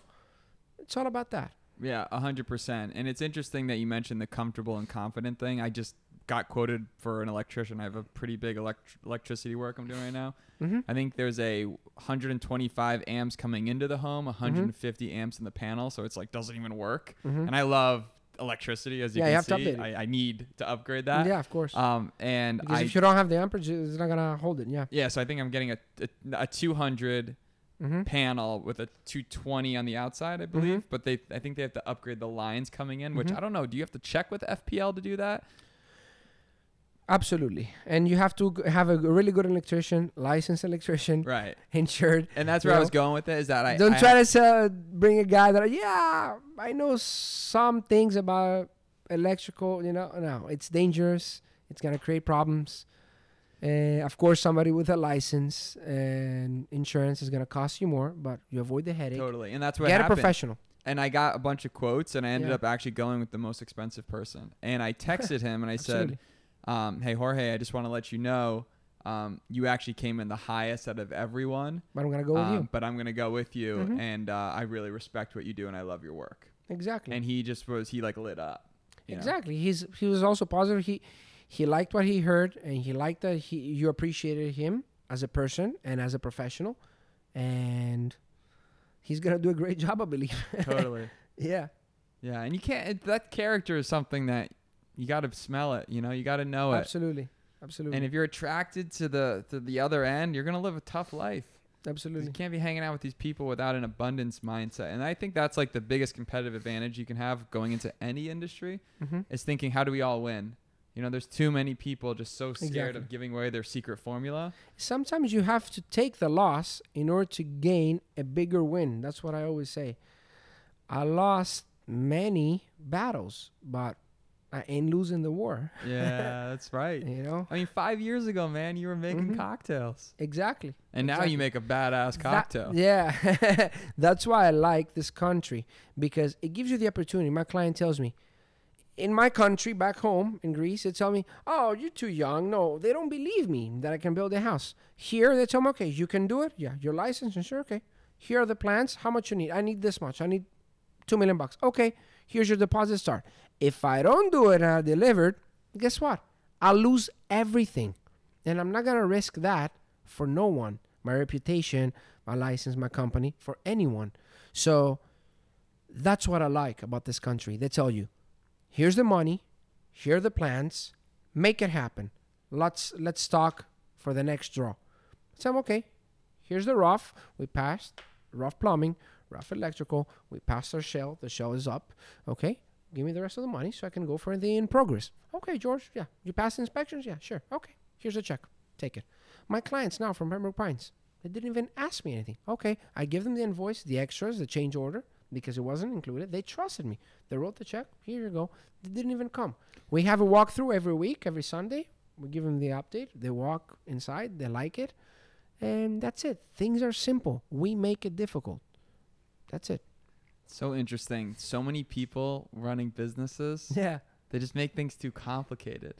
it's all about that. Yeah, a hundred percent. And it's interesting that you mentioned the comfortable and confident thing. I just got quoted for an electrician. I have a pretty big elect- electricity work I'm doing right now. Mm-hmm. I think there's a 125 amps coming into the home, 150 amps in the panel, so it's like doesn't even work. Mm-hmm. And I love electricity, as you Yeah, you can have see. I, I need to upgrade that. yeah, of course. Um, and because I if you don't have the amperage, it's not gonna hold it. Yeah. yeah, so I think I'm getting a a, a 200 Mm-hmm. panel with a 220 on the outside, I believe. But they, I think they have to upgrade the lines coming in, which Mhm. I don't know. Do you have to check with FPL to do that? Absolutely, and you have to have a really good electrician, licensed electrician, Right. insured. And that's where I know? was going with it. Is that I Don't I try to sell, bring a guy that yeah, I know some things about electrical. You know, no, it's dangerous. It's gonna create problems. Uh, of course, somebody with a license and insurance is gonna cost you more, but you avoid the headache. totally. And that's what Get a professional. and I got a bunch of quotes, and I ended Yeah. up actually going with the most expensive person. And I texted him and I said, um, "Hey Jorge, I just want to let you know, um, you actually came in the highest out of everyone. but I'm gonna go with um, you. But I'm gonna go with you, Mhm. and uh, I really respect what you do, and I love your work." Exactly. And he just was he like lit up. you know? Exactly. He's he was also positive. He he liked what he heard, and he liked that he you appreciated him as a person and as a professional, and he's gonna do a great job, I believe. Totally. yeah. Yeah, and you can't. It, that character is something that you got to smell it. You know, you got to know it. Absolutely. Absolutely. And if you're attracted to the to the other end, you're gonna live a tough life Absolutely. You can't be hanging out with these people without an abundance mindset. And I think that's like the biggest competitive advantage you can have going into any industry hmm is thinking, how do we all win? You know, there's too many people just so scared Exactly. of giving away their secret formula. Sometimes you have to take the loss in order to gain a bigger win. That's what I always say. I lost many battles, but I ain't losing the war. Yeah, that's right. You know. I mean, five years ago, man, you were making Mhm. cocktails, Exactly. and now you make a badass That- cocktail. yeah. That's why I like this country because it gives you the opportunity. My client tells me, in my country back home in Greece, they tell me, "Oh, you're too young." No, they don't believe me that I can build a house. Here, they tell me, "Okay, you can do it. Yeah, your license and sure. Okay, here are the plans. How much you need? I need this much. I need two million bucks. Okay, here's your deposit start. If I don't do it and I delivered, guess what? I'll lose everything, and I'm not gonna risk that for no one. My reputation, my license, my company, for anyone. So that's what I like about this country. They tell you, here's the money, here are the plans, make it happen. Let's let's talk for the next draw. So I'm okay. Here's the rough. We passed rough plumbing, rough electrical. We passed our shell. The shell is up. Okay. Give me the rest of the money so I can go for the in progress. Okay, George. Yeah. You passed inspections? Yeah, sure. Okay. Here's a check. Take it. My clients now from Pembroke Pines, they didn't even ask me anything. Okay. I give them the invoice, the extras, the change order, because it wasn't included. They trusted me. They wrote the check. Here you go. They didn't even come. We have a walkthrough every week, every Sunday. We give them the update. They walk inside. They like it. And that's it. Things are simple. We make it difficult. That's it. So interesting. So many people running businesses, Yeah. they just make things too complicated.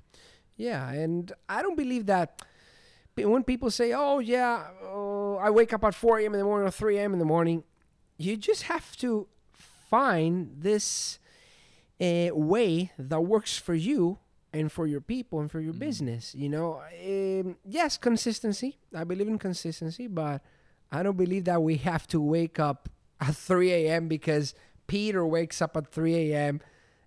Yeah, and I don't believe that. When people say, "Oh yeah, oh, I wake up at 4 a.m. in the morning or 3 a.m. in the morning," you just have to find this uh, way that works for you and for your people and for your Mhm. business. You know, um, yes, consistency. I believe in consistency, but I don't believe that we have to wake up at 3 a.m. because Peter wakes up at 3 a.m.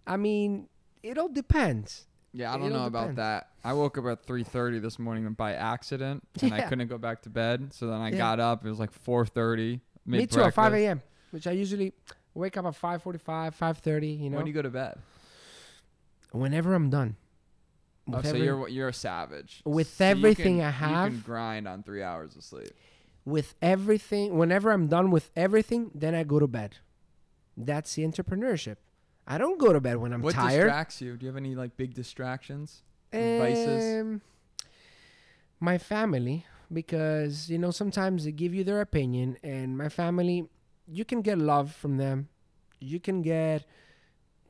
I mean, it all depends. Yeah, I don't know about that. I woke up at 3:30 this morning by accident, and I couldn't go back to bed. So then I Yeah. got up. It was like 4:30. Me too at 5 a.m., which I usually wake up at 5:45, 5:30. You know, When do you go to bed? whenever I'm done. Oh, so every- you're you're a savage. with So everything can- I have- you can grind on three hours of sleep. with everything, whenever I'm done with everything, then I go to bed. That's the entrepreneurship. I don't go to bed when I'm what tired. distracts you? Do you have any like big distractions? vices? Um, my family, because you know sometimes they give you their opinion, and my family, you can get love from them, you can get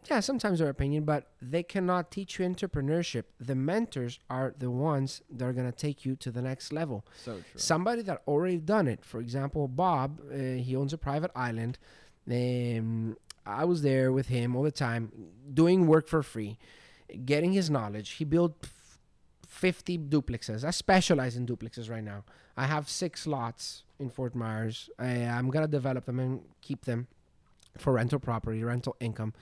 yeah, sometimes their opinion, but they cannot teach you entrepreneurship. The mentors are the ones that are gonna take you to the next level. So true. Somebody that already done it. For example, Bob, uh, he owns a private island. Um, I was there with him all the time, doing work for free, getting his knowledge. He built 50 duplexes. I specialize in duplexes right now. I have six lots in Fort Myers. I, I'm gonna develop them and keep them for rental property, rental income.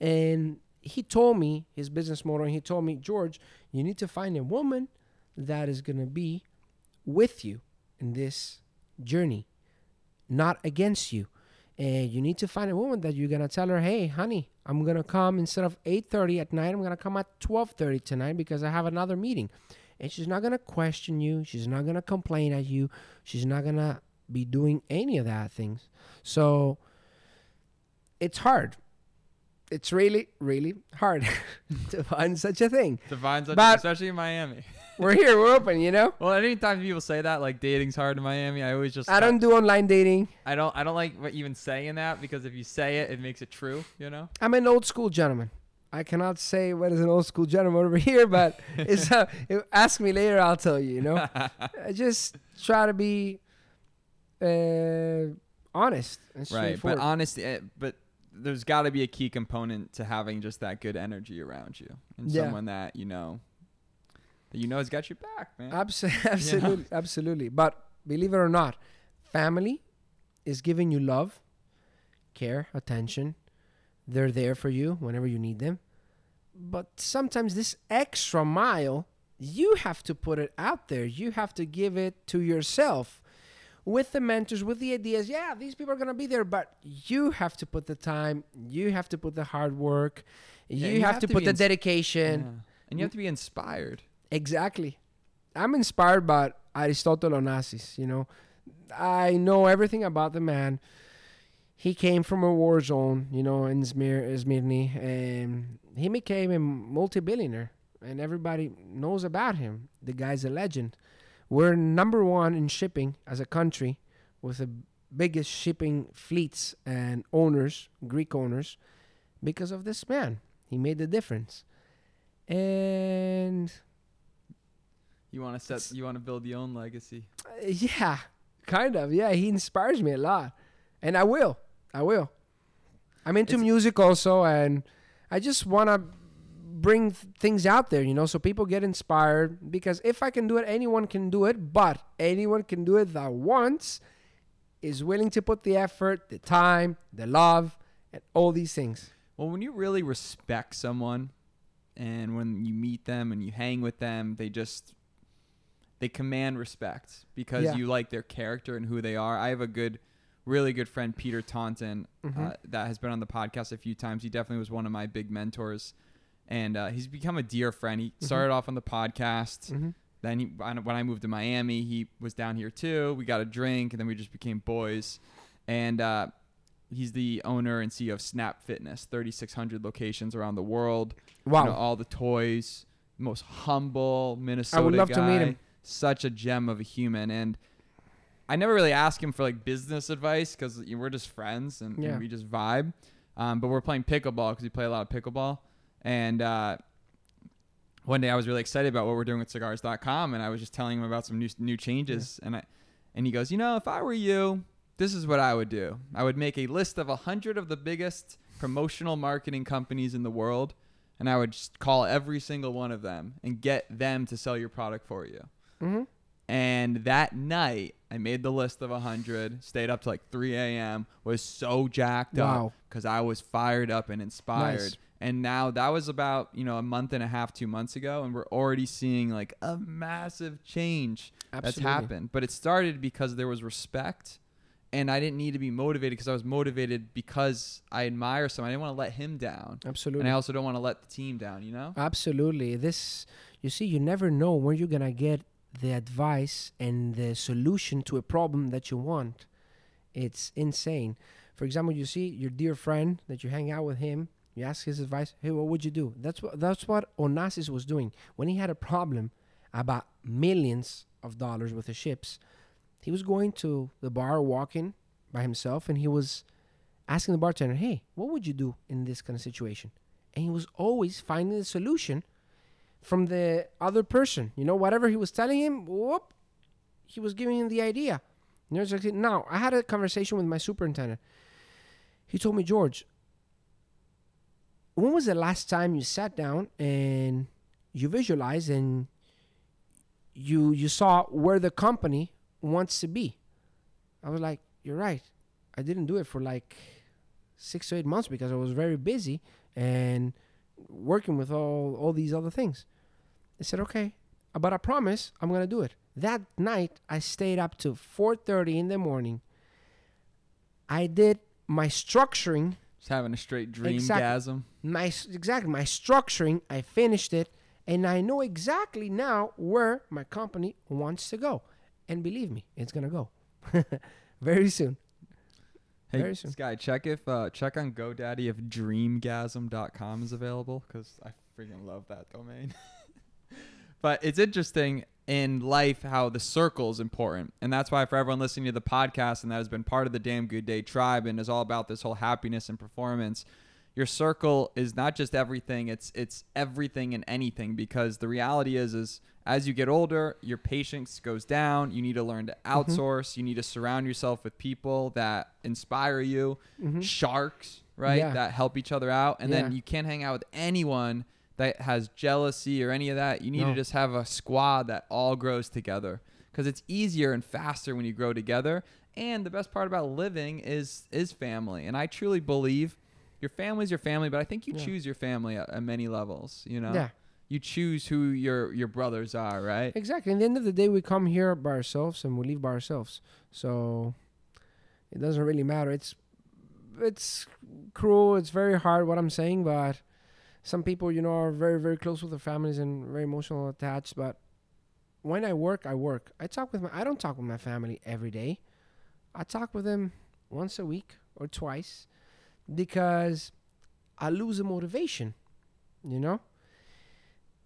And he told me his business model. And he told me, George, you need to find a woman that is gonna be with you in this journey, not against you. And you need to find a woman that you're gonna tell her, "Hey, honey, I'm gonna come instead of 8:30 at night. I'm gonna come at 12:30 tonight because I have another meeting." And she's not gonna question you. She's not gonna complain at you. She's not gonna be doing any of that things. So it's hard. It's really, really hard to find such a thing. To find such- But- especially in Miami. We're here. We're open. You know. Well, anytime people say that, like dating's hard in Miami, I always just I don't do online dating. I don't I don't like what- even saying that because if you say it, it makes it true. You know. I'm an old school gentleman. I cannot say what is an old school gentleman over here, but it's uh, ask me later. I'll tell you. You know, I just try to be uh, honest and right, but honest, eh, but there's got to be a key component to having just that good energy around you and Yeah. someone that you know you know it's got your back, man. Abs- absolutely, absolutely. But believe it or not, family is giving you love, care, attention. They're there for you whenever you need them. But sometimes this extra mile, you have to put it out there. You have to give it to yourself with the mentors, with the ideas. Yeah, these people are going to be there, but you have to put the time, you have to put the hard work, Yeah, you, you have, have to, to put the ins- dedication. Yeah. And you have to be inspired. Exactly. I'm inspired by Aristotle Onassis, you know. I know everything about the man. He came from a war zone, you know, in Izmir, Izmirni, and he became a multi-billionaire, and everybody knows about him. The guy's a legend. We're number one in shipping as a country, with the biggest shipping fleets and owners, Greek owners, because of this man. He made the difference, and You want to set. It's- You want to build your own legacy. Uh, yeah, kind of. Yeah, he inspires me a lot, and I will. I will. I'm into It's- music also, and I just want to bring th- things out there, you know, so people get inspired. Because if I can do it, anyone can do it. But anyone can do it that wants, is willing to put the effort, the time, the love, and all these things. Well, when you really respect someone, and when you meet them and you hang with them, they just they command respect because Yeah. you like their character and who they are. I have a good, really good friend, Peter Taunton, uh, Mhm. that has been on the podcast a few times. He definitely was one of my big mentors, and uh, he's become a dear friend. He started off on the podcast. Mm-hmm. Then he, when when I moved to Miami, he was down here too. We got a drink, and then we just became boys. And uh, he's the owner and CEO of Snap Fitness, 3,600 locations around the world. Wow. You know, all the toys. Most humble Minnesota I would love to meet him. Such a gem of a human, and I never really ask him for like business advice because we're just friends and, and we just vibe. Um, but we're playing pickleball because we play a lot of pickleball, and uh, one day I was really excited about what we're doing with cigars.com and I was just telling him about some new new changes and I and he goes, "You know, if I were you, this is what I would do. I would make a list of a 100 of the biggest promotional marketing companies in the world and I would just call every single one of them and get them to sell your product for you." Mm-hmm. And that night, I made the list of 100, stayed up to like 3 a.m., was so jacked Wow. up because I was fired up and inspired. Nice. And now that was about, you know, a month and a half, two months ago, and we're already seeing like a massive change that's happened. But it started because there was respect, and I didn't need to be motivated because I was motivated because I admire someone. I didn't want to let him down. Absolutely. And I also don't want to let the team down, you know? Absolutely. This, you see, you never know where you're going to get the advice and the solution to a problem that you want. It's insane. For example, you see your dear friend that you hang out with him, you ask his advice, hey, what would you do? That's what that's what Onassis was doing. When he had a problem about millions of dollars worth of ships, he was going to the bar walking by himself and he was asking the bartender, hey, what would you do in this kind of situation? and he was always finding the solution from the other person. You know, whatever he was telling him, whoop, he was giving him the idea. Now I had a conversation with my superintendent. He told me, George, when was the last time you sat down and you visualized and you you saw where the company wants to be? I was like, you're right. I didn't do it for like six to eight months because I was very busy and working with all all these other things. I said, okay, uh, but I promise I'm gonna do it. That night, I stayed up to 4:30 in the morning. I did my structuring, Just having a straight dream Exactly. my exactly my structuring. I finished it, and I know exactly now where my company wants to go. And believe me, it's gonna go very soon. Hey, Very soon. Sky, check if uh, check on GoDaddy if dreamgasm.com is available because I freaking love that domain. but it's interesting in life how the circle is important, and that's why for everyone listening to the podcast and that has been part of the Damn Good Day tribe and is all about this whole happiness and performance. Your circle is not just everything; it's it's everything and anything. Because the reality is, is as you get older, your patience goes down. You need to learn to mm-hmm. outsource. You need to surround yourself with people that inspire you, mm-hmm. sharks, right? Yeah. That help each other out. And Yeah. then you can't hang out with anyone that has jealousy or any of that. You need to just have a squad that all grows together because it's easier and faster when you grow together. And the best part about living is is family. And I truly believe your family is your family, but I think you Yeah. choose your family at, at many levels. You know, Yeah. You choose who your your brothers are, right? Exactly. In the end of the day, we come here by ourselves and we leave by ourselves. So it doesn't really matter. It's it's cruel. It's very hard what I'm saying, but some people, you know, are very very close with their families and very emotional attached. But when I work, I work. I talk with my. I don't talk with my family every day. I talk with them once a week or twice because I lose the motivation. You know.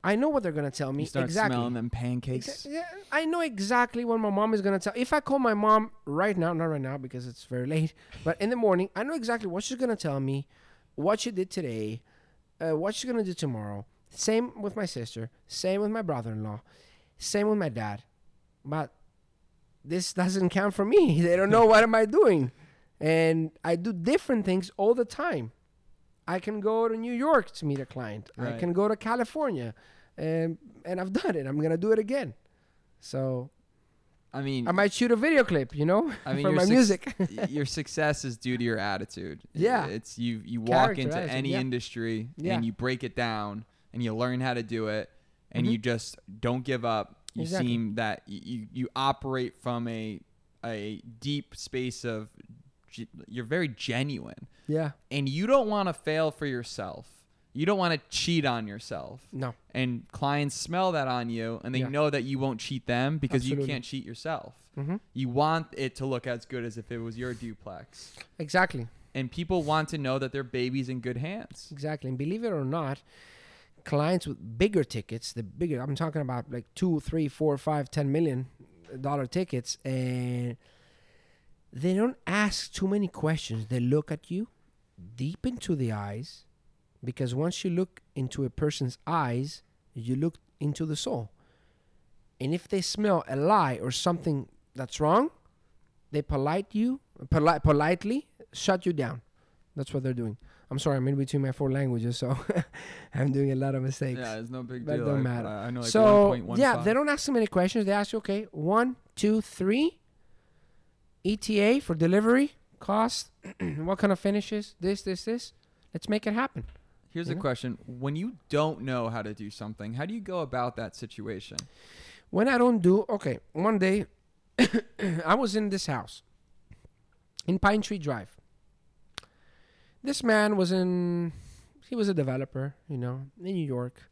I know what they're gonna tell me You start exactly. smelling them pancakes. Exa- yeah, I know exactly what my mom is gonna tell. If I call my mom right now, not right now because it's very late, but in the morning, I know exactly what she's gonna tell me, what she did today, uh, what she's gonna do tomorrow. Same with my sister. Same with my brother-in-law. Same with my dad. But this doesn't count for me. They don't know what am I doing, and I do different things all the time. I can go to New York to meet a client. I can go to California, and and I've done it. I'm gonna do it again. So I mean, I might shoot a video clip, you know, I mean, for my suc- music. your success is due to your attitude. Yeah. it's you. You walk into any yeah. industry Yeah. and you break it down and you learn how to do it and Mhm. you just don't give up. You Exactly. seem that you you operate from a a deep space of you're very genuine yeah. and you don't want to fail for yourself. You don't want to cheat on yourself. No. And clients smell that on you and they Yeah. know that you won't cheat them because you can't cheat yourself. hmm You want it to look as good as if it was your duplex. Exactly. And people want to know that their baby's in good hands. Exactly. And believe it or not, clients with bigger tickets, the bigger I'm talking about like two, three, four, five, ten million dollar tickets, and they don't ask too many questions. They look at you deep into the eyes, because once you look into a person's eyes, you look into the soul. And if they smell a lie or something that's wrong, they polite you, polite, politely shut you down. That's what they're doing. I'm sorry, I'm in between my four languages, so I'm doing a lot of mistakes. Yeah, it's no big That deal. don't I- matter. I, I know like so 1.15. yeah, they don't ask too many questions. They ask you, okay, one, two, three. ETA for delivery, cost, what kind of finishes, this, this, this. Let's make it happen. Here's you a know? question. When you don't know how to do something, how do you go about that situation? When I don't do, okay, one day I was in this house in Pine Tree Drive. This man was in, he was a developer, you know, in New York.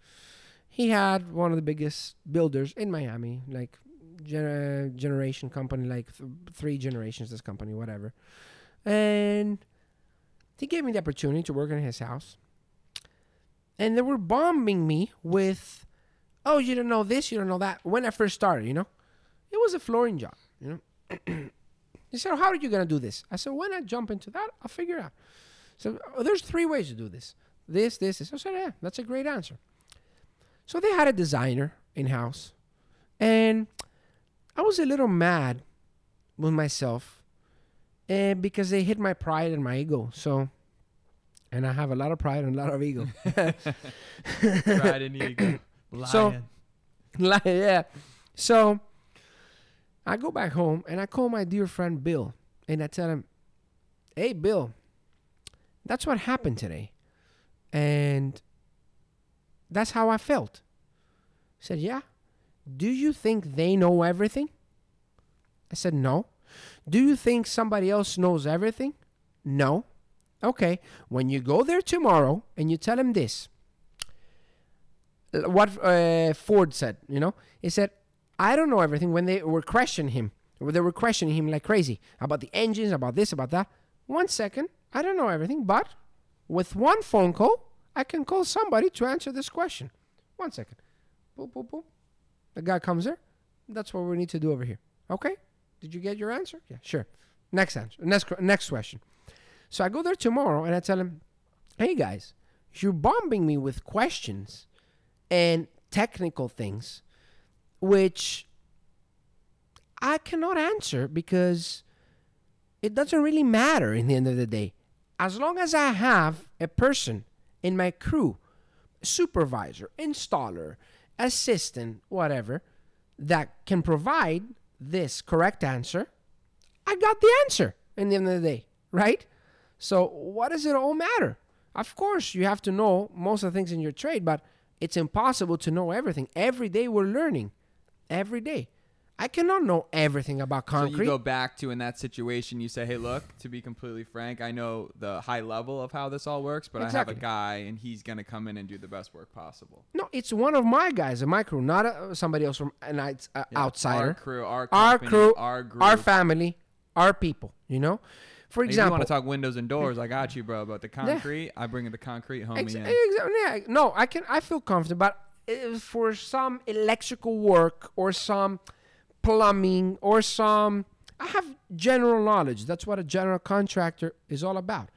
He had one of the biggest builders in Miami, like gener- generation company, like th- three generations, this company, whatever. And he gave me the opportunity to work in his house. And they were bombing me with oh, you don't know this, you don't know that. When I first started, you know, it was a flooring job, you know. he said, how are you going to do this? I said, when I jump into that, I'll figure out. So uh, there's three ways to do this. this, this, this. I said, yeah, that's a great answer. So they had a designer in house, and I was a little mad with myself, and because they hit my pride and my ego. So, and I have a lot of pride and a lot of ego. Pride and ego. So- Lion. like, yeah. So I go back home and I call my dear friend Bill and I tell him, Hey, Bill, that's what happened today. And that's how I felt. He said, Yeah. Do you think they know everything? I said, No. Do you think somebody else knows everything? No. Okay. When you go there tomorrow and you tell him this, what uh, Ford said, you know, he said, I don't know everything when they were questioning him. They were questioning him like crazy about the engines, about this, about that. One second, I don't know everything, but with one phone call, I can call somebody to answer this question. One second. Boop, boop, boop. The guy comes there. That's what we need to do over here. Okay? Did you get your answer? Yeah, sure. Next answer. Next, next question. So I go there tomorrow and I tell him, hey guys, you're bombing me with questions and technical things which I cannot answer because it doesn't really matter in the end of the day. As long as I have a person in my crew, supervisor, installer, assistant, whatever, that can provide this correct answer, I got the answer in the end of the day, right? So, what does it all matter? Of course, you have to know most of the things in your trade, but it's impossible to know everything. Every day we're learning. Every day. I cannot know everything about concrete. So you go back to in that situation, you say, "Hey, look. To be completely frank, I know the high level of how this all works, but I have a guy, and he's gonna come in and do the best work possible." no, it's one of my guys in my crew, not uh, somebody else from an uh, Yeah, outsider. our crew, our Our crew, our group. Our family, our people, you know? For example, If you want to talk windows and doors, I got you, bro. But the concrete, I bring the concrete homie Ex- exa- yeah, no, I can. I feel confident, but uh, for some electrical work or some plumbing or some, I have general knowledge. That's what a general contractor is all about.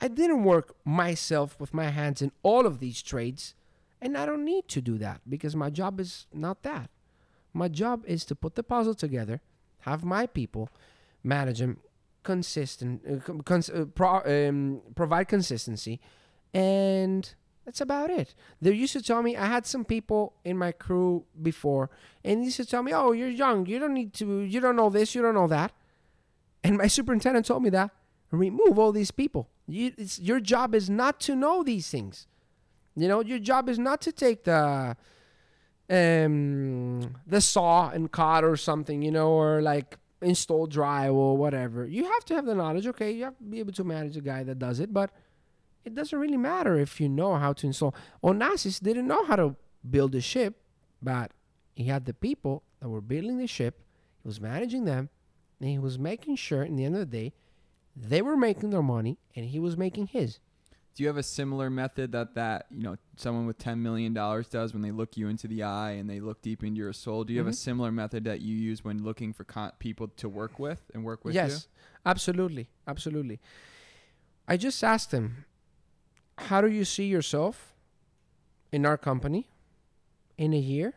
I didn't work myself with my hands in all of these trades, and I don't need to do that because my job is not that. My job is to put the puzzle together, have my people manage them, consistent, uh, cons- uh, pro- um, provide consistency, and that's about it. They used to tell me I had some people in my crew before, and they used to tell me, "Oh, you're young. You don't need to. You don't know this. You don't know that." And my superintendent told me that remove all these people. You, your job is not to know these things. You know, your job is not to take the um the saw and cut or something, you know, or like install dry or whatever. You have to have the knowledge. Okay, you have to be able to manage a guy that does it, but it doesn't really matter if you know how to install. Onassis didn't know how to build a ship, but he had the people that were building the ship. He was managing them, and he was making sure, in the end of the day, they were making their money, and he was making his. Do you have a similar method that that you know someone with ten million dollars does when they look you into the eye and they look deep into your soul? Do you have a Mhm. similar method that you use when looking for con- people to work with and work with yes, absolutely, absolutely. I just asked him, "How do you see yourself in our company in a year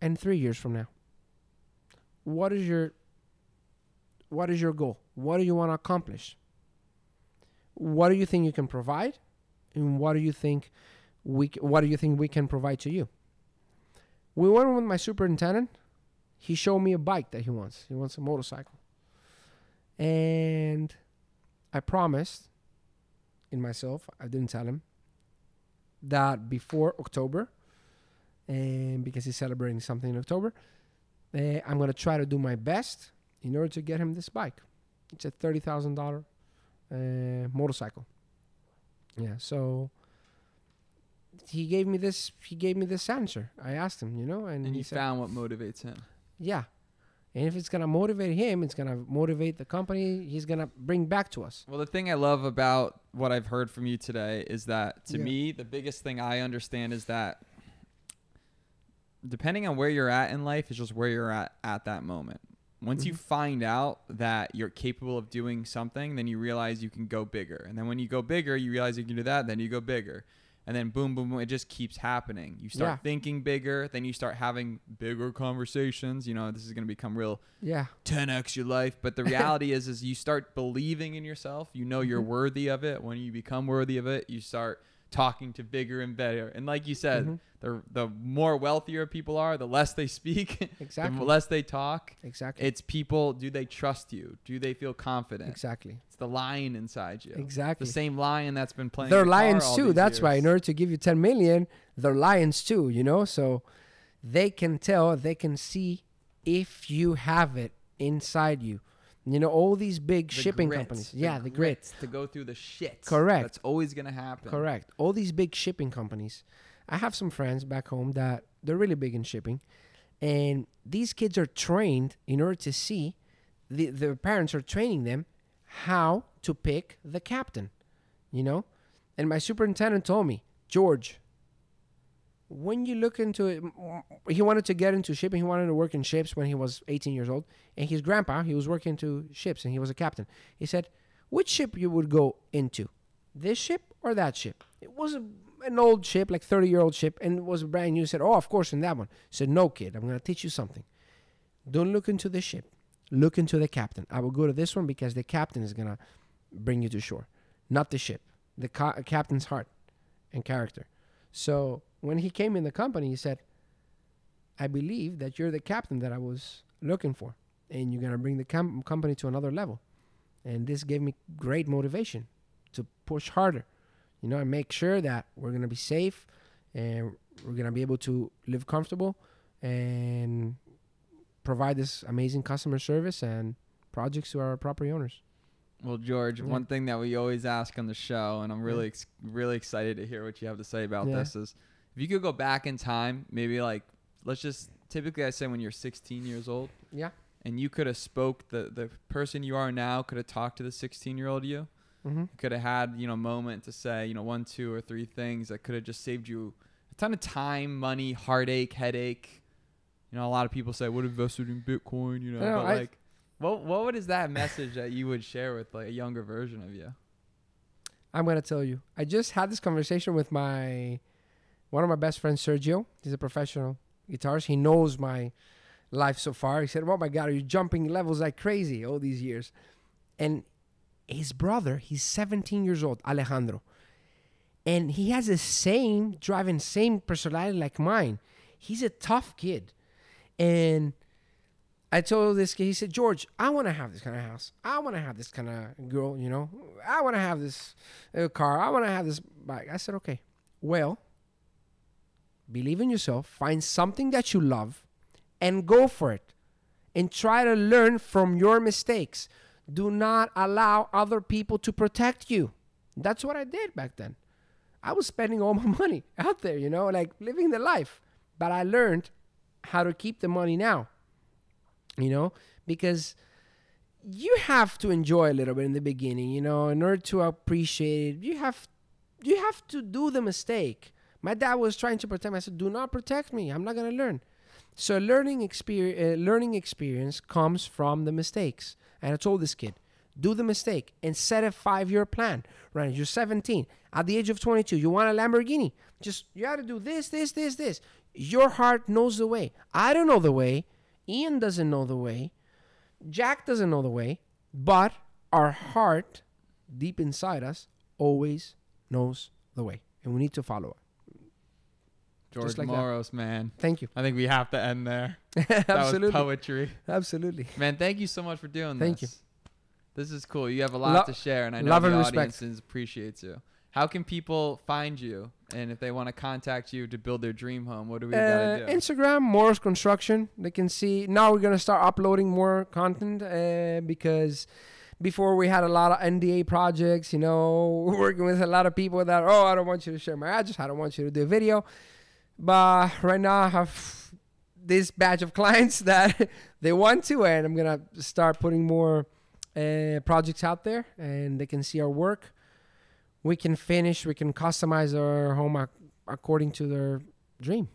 and three years from now? What is your what is your goal? What do you want to accomplish? What do you think you can provide, and what do you think we what do you think we can provide to you?" We went with my superintendent. He showed me a bike that he wants. He wants a motorcycle. And I promised in myself, I didn't tell him, that before October, and because he's celebrating something in October, uh, I'm going to try to do my best in order to get him this bike. It's a $30,000 uh, motorcycle. Yeah, so he gave me this he gave me this answer. I asked him, you know, and. And he found what motivates him. yeah. And if it's going to motivate him, it's going to motivate the company. He's going to bring back to us. Well, the thing I love about what I've heard from you today is that to Yeah. me, the biggest thing I understand is that depending on where you're at in life is just where you're at at that moment. once you Mhm. find out that you're capable of doing something, then you realize you can go bigger. And then when you go bigger, you realize you can do that, then you go bigger. And then boom, boom, boom, it just keeps happening. You start Yeah. thinking bigger, then you start having bigger conversations. You know, this is going to become real Yeah. 10x your life. But the reality is, is you start believing in yourself. You know you're Mhm. worthy of it. When you become worthy of it, you start talking to bigger and better. And like you said, Mhm. the the more wealthier people are, the less they speak, Exactly. the less they talk. Exactly. It's people. Do they trust you? Do they feel confident? exactly. It's the lion inside you. Exactly. The same lion that's been playing. they're lions too. That's why, in order to give you 10 million, they're lions too, you know? So they can tell, they can see if you have it inside you. You know, all these big The shipping companies. yeah, the grit. to go through the shit. Correct. That's always gonna happen. Correct. All these big shipping companies. I have some friends back home that they're really big in shipping. And these kids are trained in order to see, the, their parents are training them how to pick the captain, you know? And my superintendent told me, George, when you look into it, he wanted to get into shipping. He wanted to work in ships when he was 18 years old. And his grandpa, he was working into ships and he was a captain. He said, which ship you would go into? This ship or that ship? It was a, an old ship, like 30 year old ship, and it was brand new. He said, oh, of course, in that one. I said, no, kid, I'm going to teach you something. Don't look into the ship. Look into the captain. I will go to this one because the captain is going to bring you to shore, not the ship. The ca- captain's heart and character. So when he came in the company, he said, I believe that you're the captain that I was looking for, and you're going to bring the com- company to another level. And this gave me great motivation to push harder, you know, and make sure that we're going to be safe and we're going to be able to live comfortable and provide this amazing customer service and projects to our property owners. Well, George, Yeah. one thing that we always ask on the show, and I'm Yeah. really, ex- really excited to hear what you have to say about Yeah. this, is if you could go back in time, maybe like, let's just typically I say when you're 16 years old, Yeah. and you could have spoke the the person you are now could have talked to the 16 year old you, Mm-hmm. could have had you know a moment to say you know one, two, or three things that could have just saved you a ton of time, money, heartache, headache. You know, a lot of people say, "What invested in Bitcoin?" You know, No, but I- like, what what is that message that you would share with like a younger version of you? I'm gonna tell you. I just had this conversation with my one of my best friends, Sergio. He's a professional guitarist. He knows my life so far. He said, "Oh my God, are you jumping levels like crazy all these years?" And his brother, he's 17 years old, Alejandro, and he has the same driving, same personality like mine. He's a tough kid, and I told this kid, he said, George, I want to have this kind of house. I want to have this kind of girl, you know. I want to have this uh, car. I want to have this bike. I said, okay, well, believe in yourself, find something that you love, and go for it. And try to learn from your mistakes. Do not allow other people to protect you. That's what I did back then. I was spending all my money out there, you know, like living the life. But I learned how to keep the money now you know because you have to enjoy a little bit in the beginning you know in order to appreciate it you have you have to do the mistake my dad was trying to protect me. I said do not protect me. I'm not going to learn. So learning experience uh, learning experience comes from the mistakes. And i told this kid do the mistake and set a five year plan. Right you're 17 at the age of 22 you want a lamborghini? Just you got to do this this this this. Your heart knows the way. I don't know the way. Ian doesn't know the way. Jack doesn't know the way. But our heart, deep inside us, always knows the way. And we need to follow it. George like that. Moros, man. Thank you. I think we have to end there. Absolutely. That was poetry. Absolutely. Man, thank you so much for doing this. Thank you. this. Is cool. You have a lot Lo- to share, and I know love the and audience appreciates you. How can people find you? And if they want to contact you to build their dream home, what do we Uh, gotta do? Instagram, Moros Construction. They can see. Now we're going to start uploading more content uh, because before we had a lot of NDA projects, you know, working with a lot of people that, oh, I don't want you to share my address. I don't want you to do a video. But right now I have this batch of clients that they want to, and I'm going to start putting more uh, projects out there and they can see our work. We can finish, we can customize our home ac- according to their dream.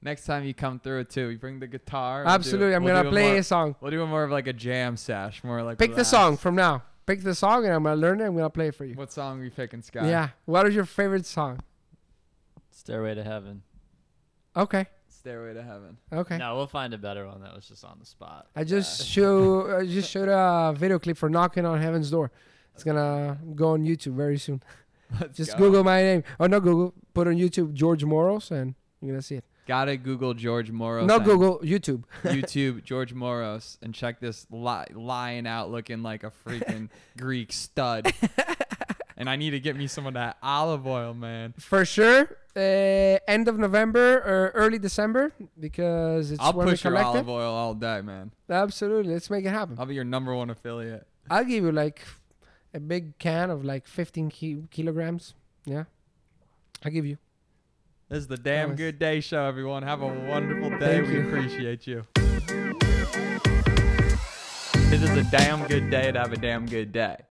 Next time you come through too, you bring the guitar. we'll do- Absolutely, I'm we'll gonna play more- a song. We'll do it more of like a jam sash, more like Pick the song from now. Pick the song, and I'm gonna learn it. I'm gonna play it for you. What song are you picking, Scott? Yeah. What is your favorite song? Stairway to Heaven. Okay. Stairway to Heaven. Okay. No, we'll find a better one that was just on the spot. I just show I just showed a video clip for knocking on heaven's door. It's gonna go on YouTube very soon. Let's Just go. Google my name. Oh no, Google. Put on YouTube George Moros, and you're gonna see it. Gotta Google George Moros. no Google YouTube. YouTube George Moros and check this li- lying out looking like a freaking Greek stud. And I need to get me some of that olive oil, man. For sure. Uh, end of November or early December because it's I'll when push we your collect olive it. oil all day, man. Absolutely. Let's make it happen. I'll be your number one affiliate. I'll give you like a big can of like 15 ki- kilograms. Yeah. I'll give you. This is the Damn. Good Day Show, everyone. Have a wonderful day. Thank we you. appreciate you. It is a damn good day to have a damn good day.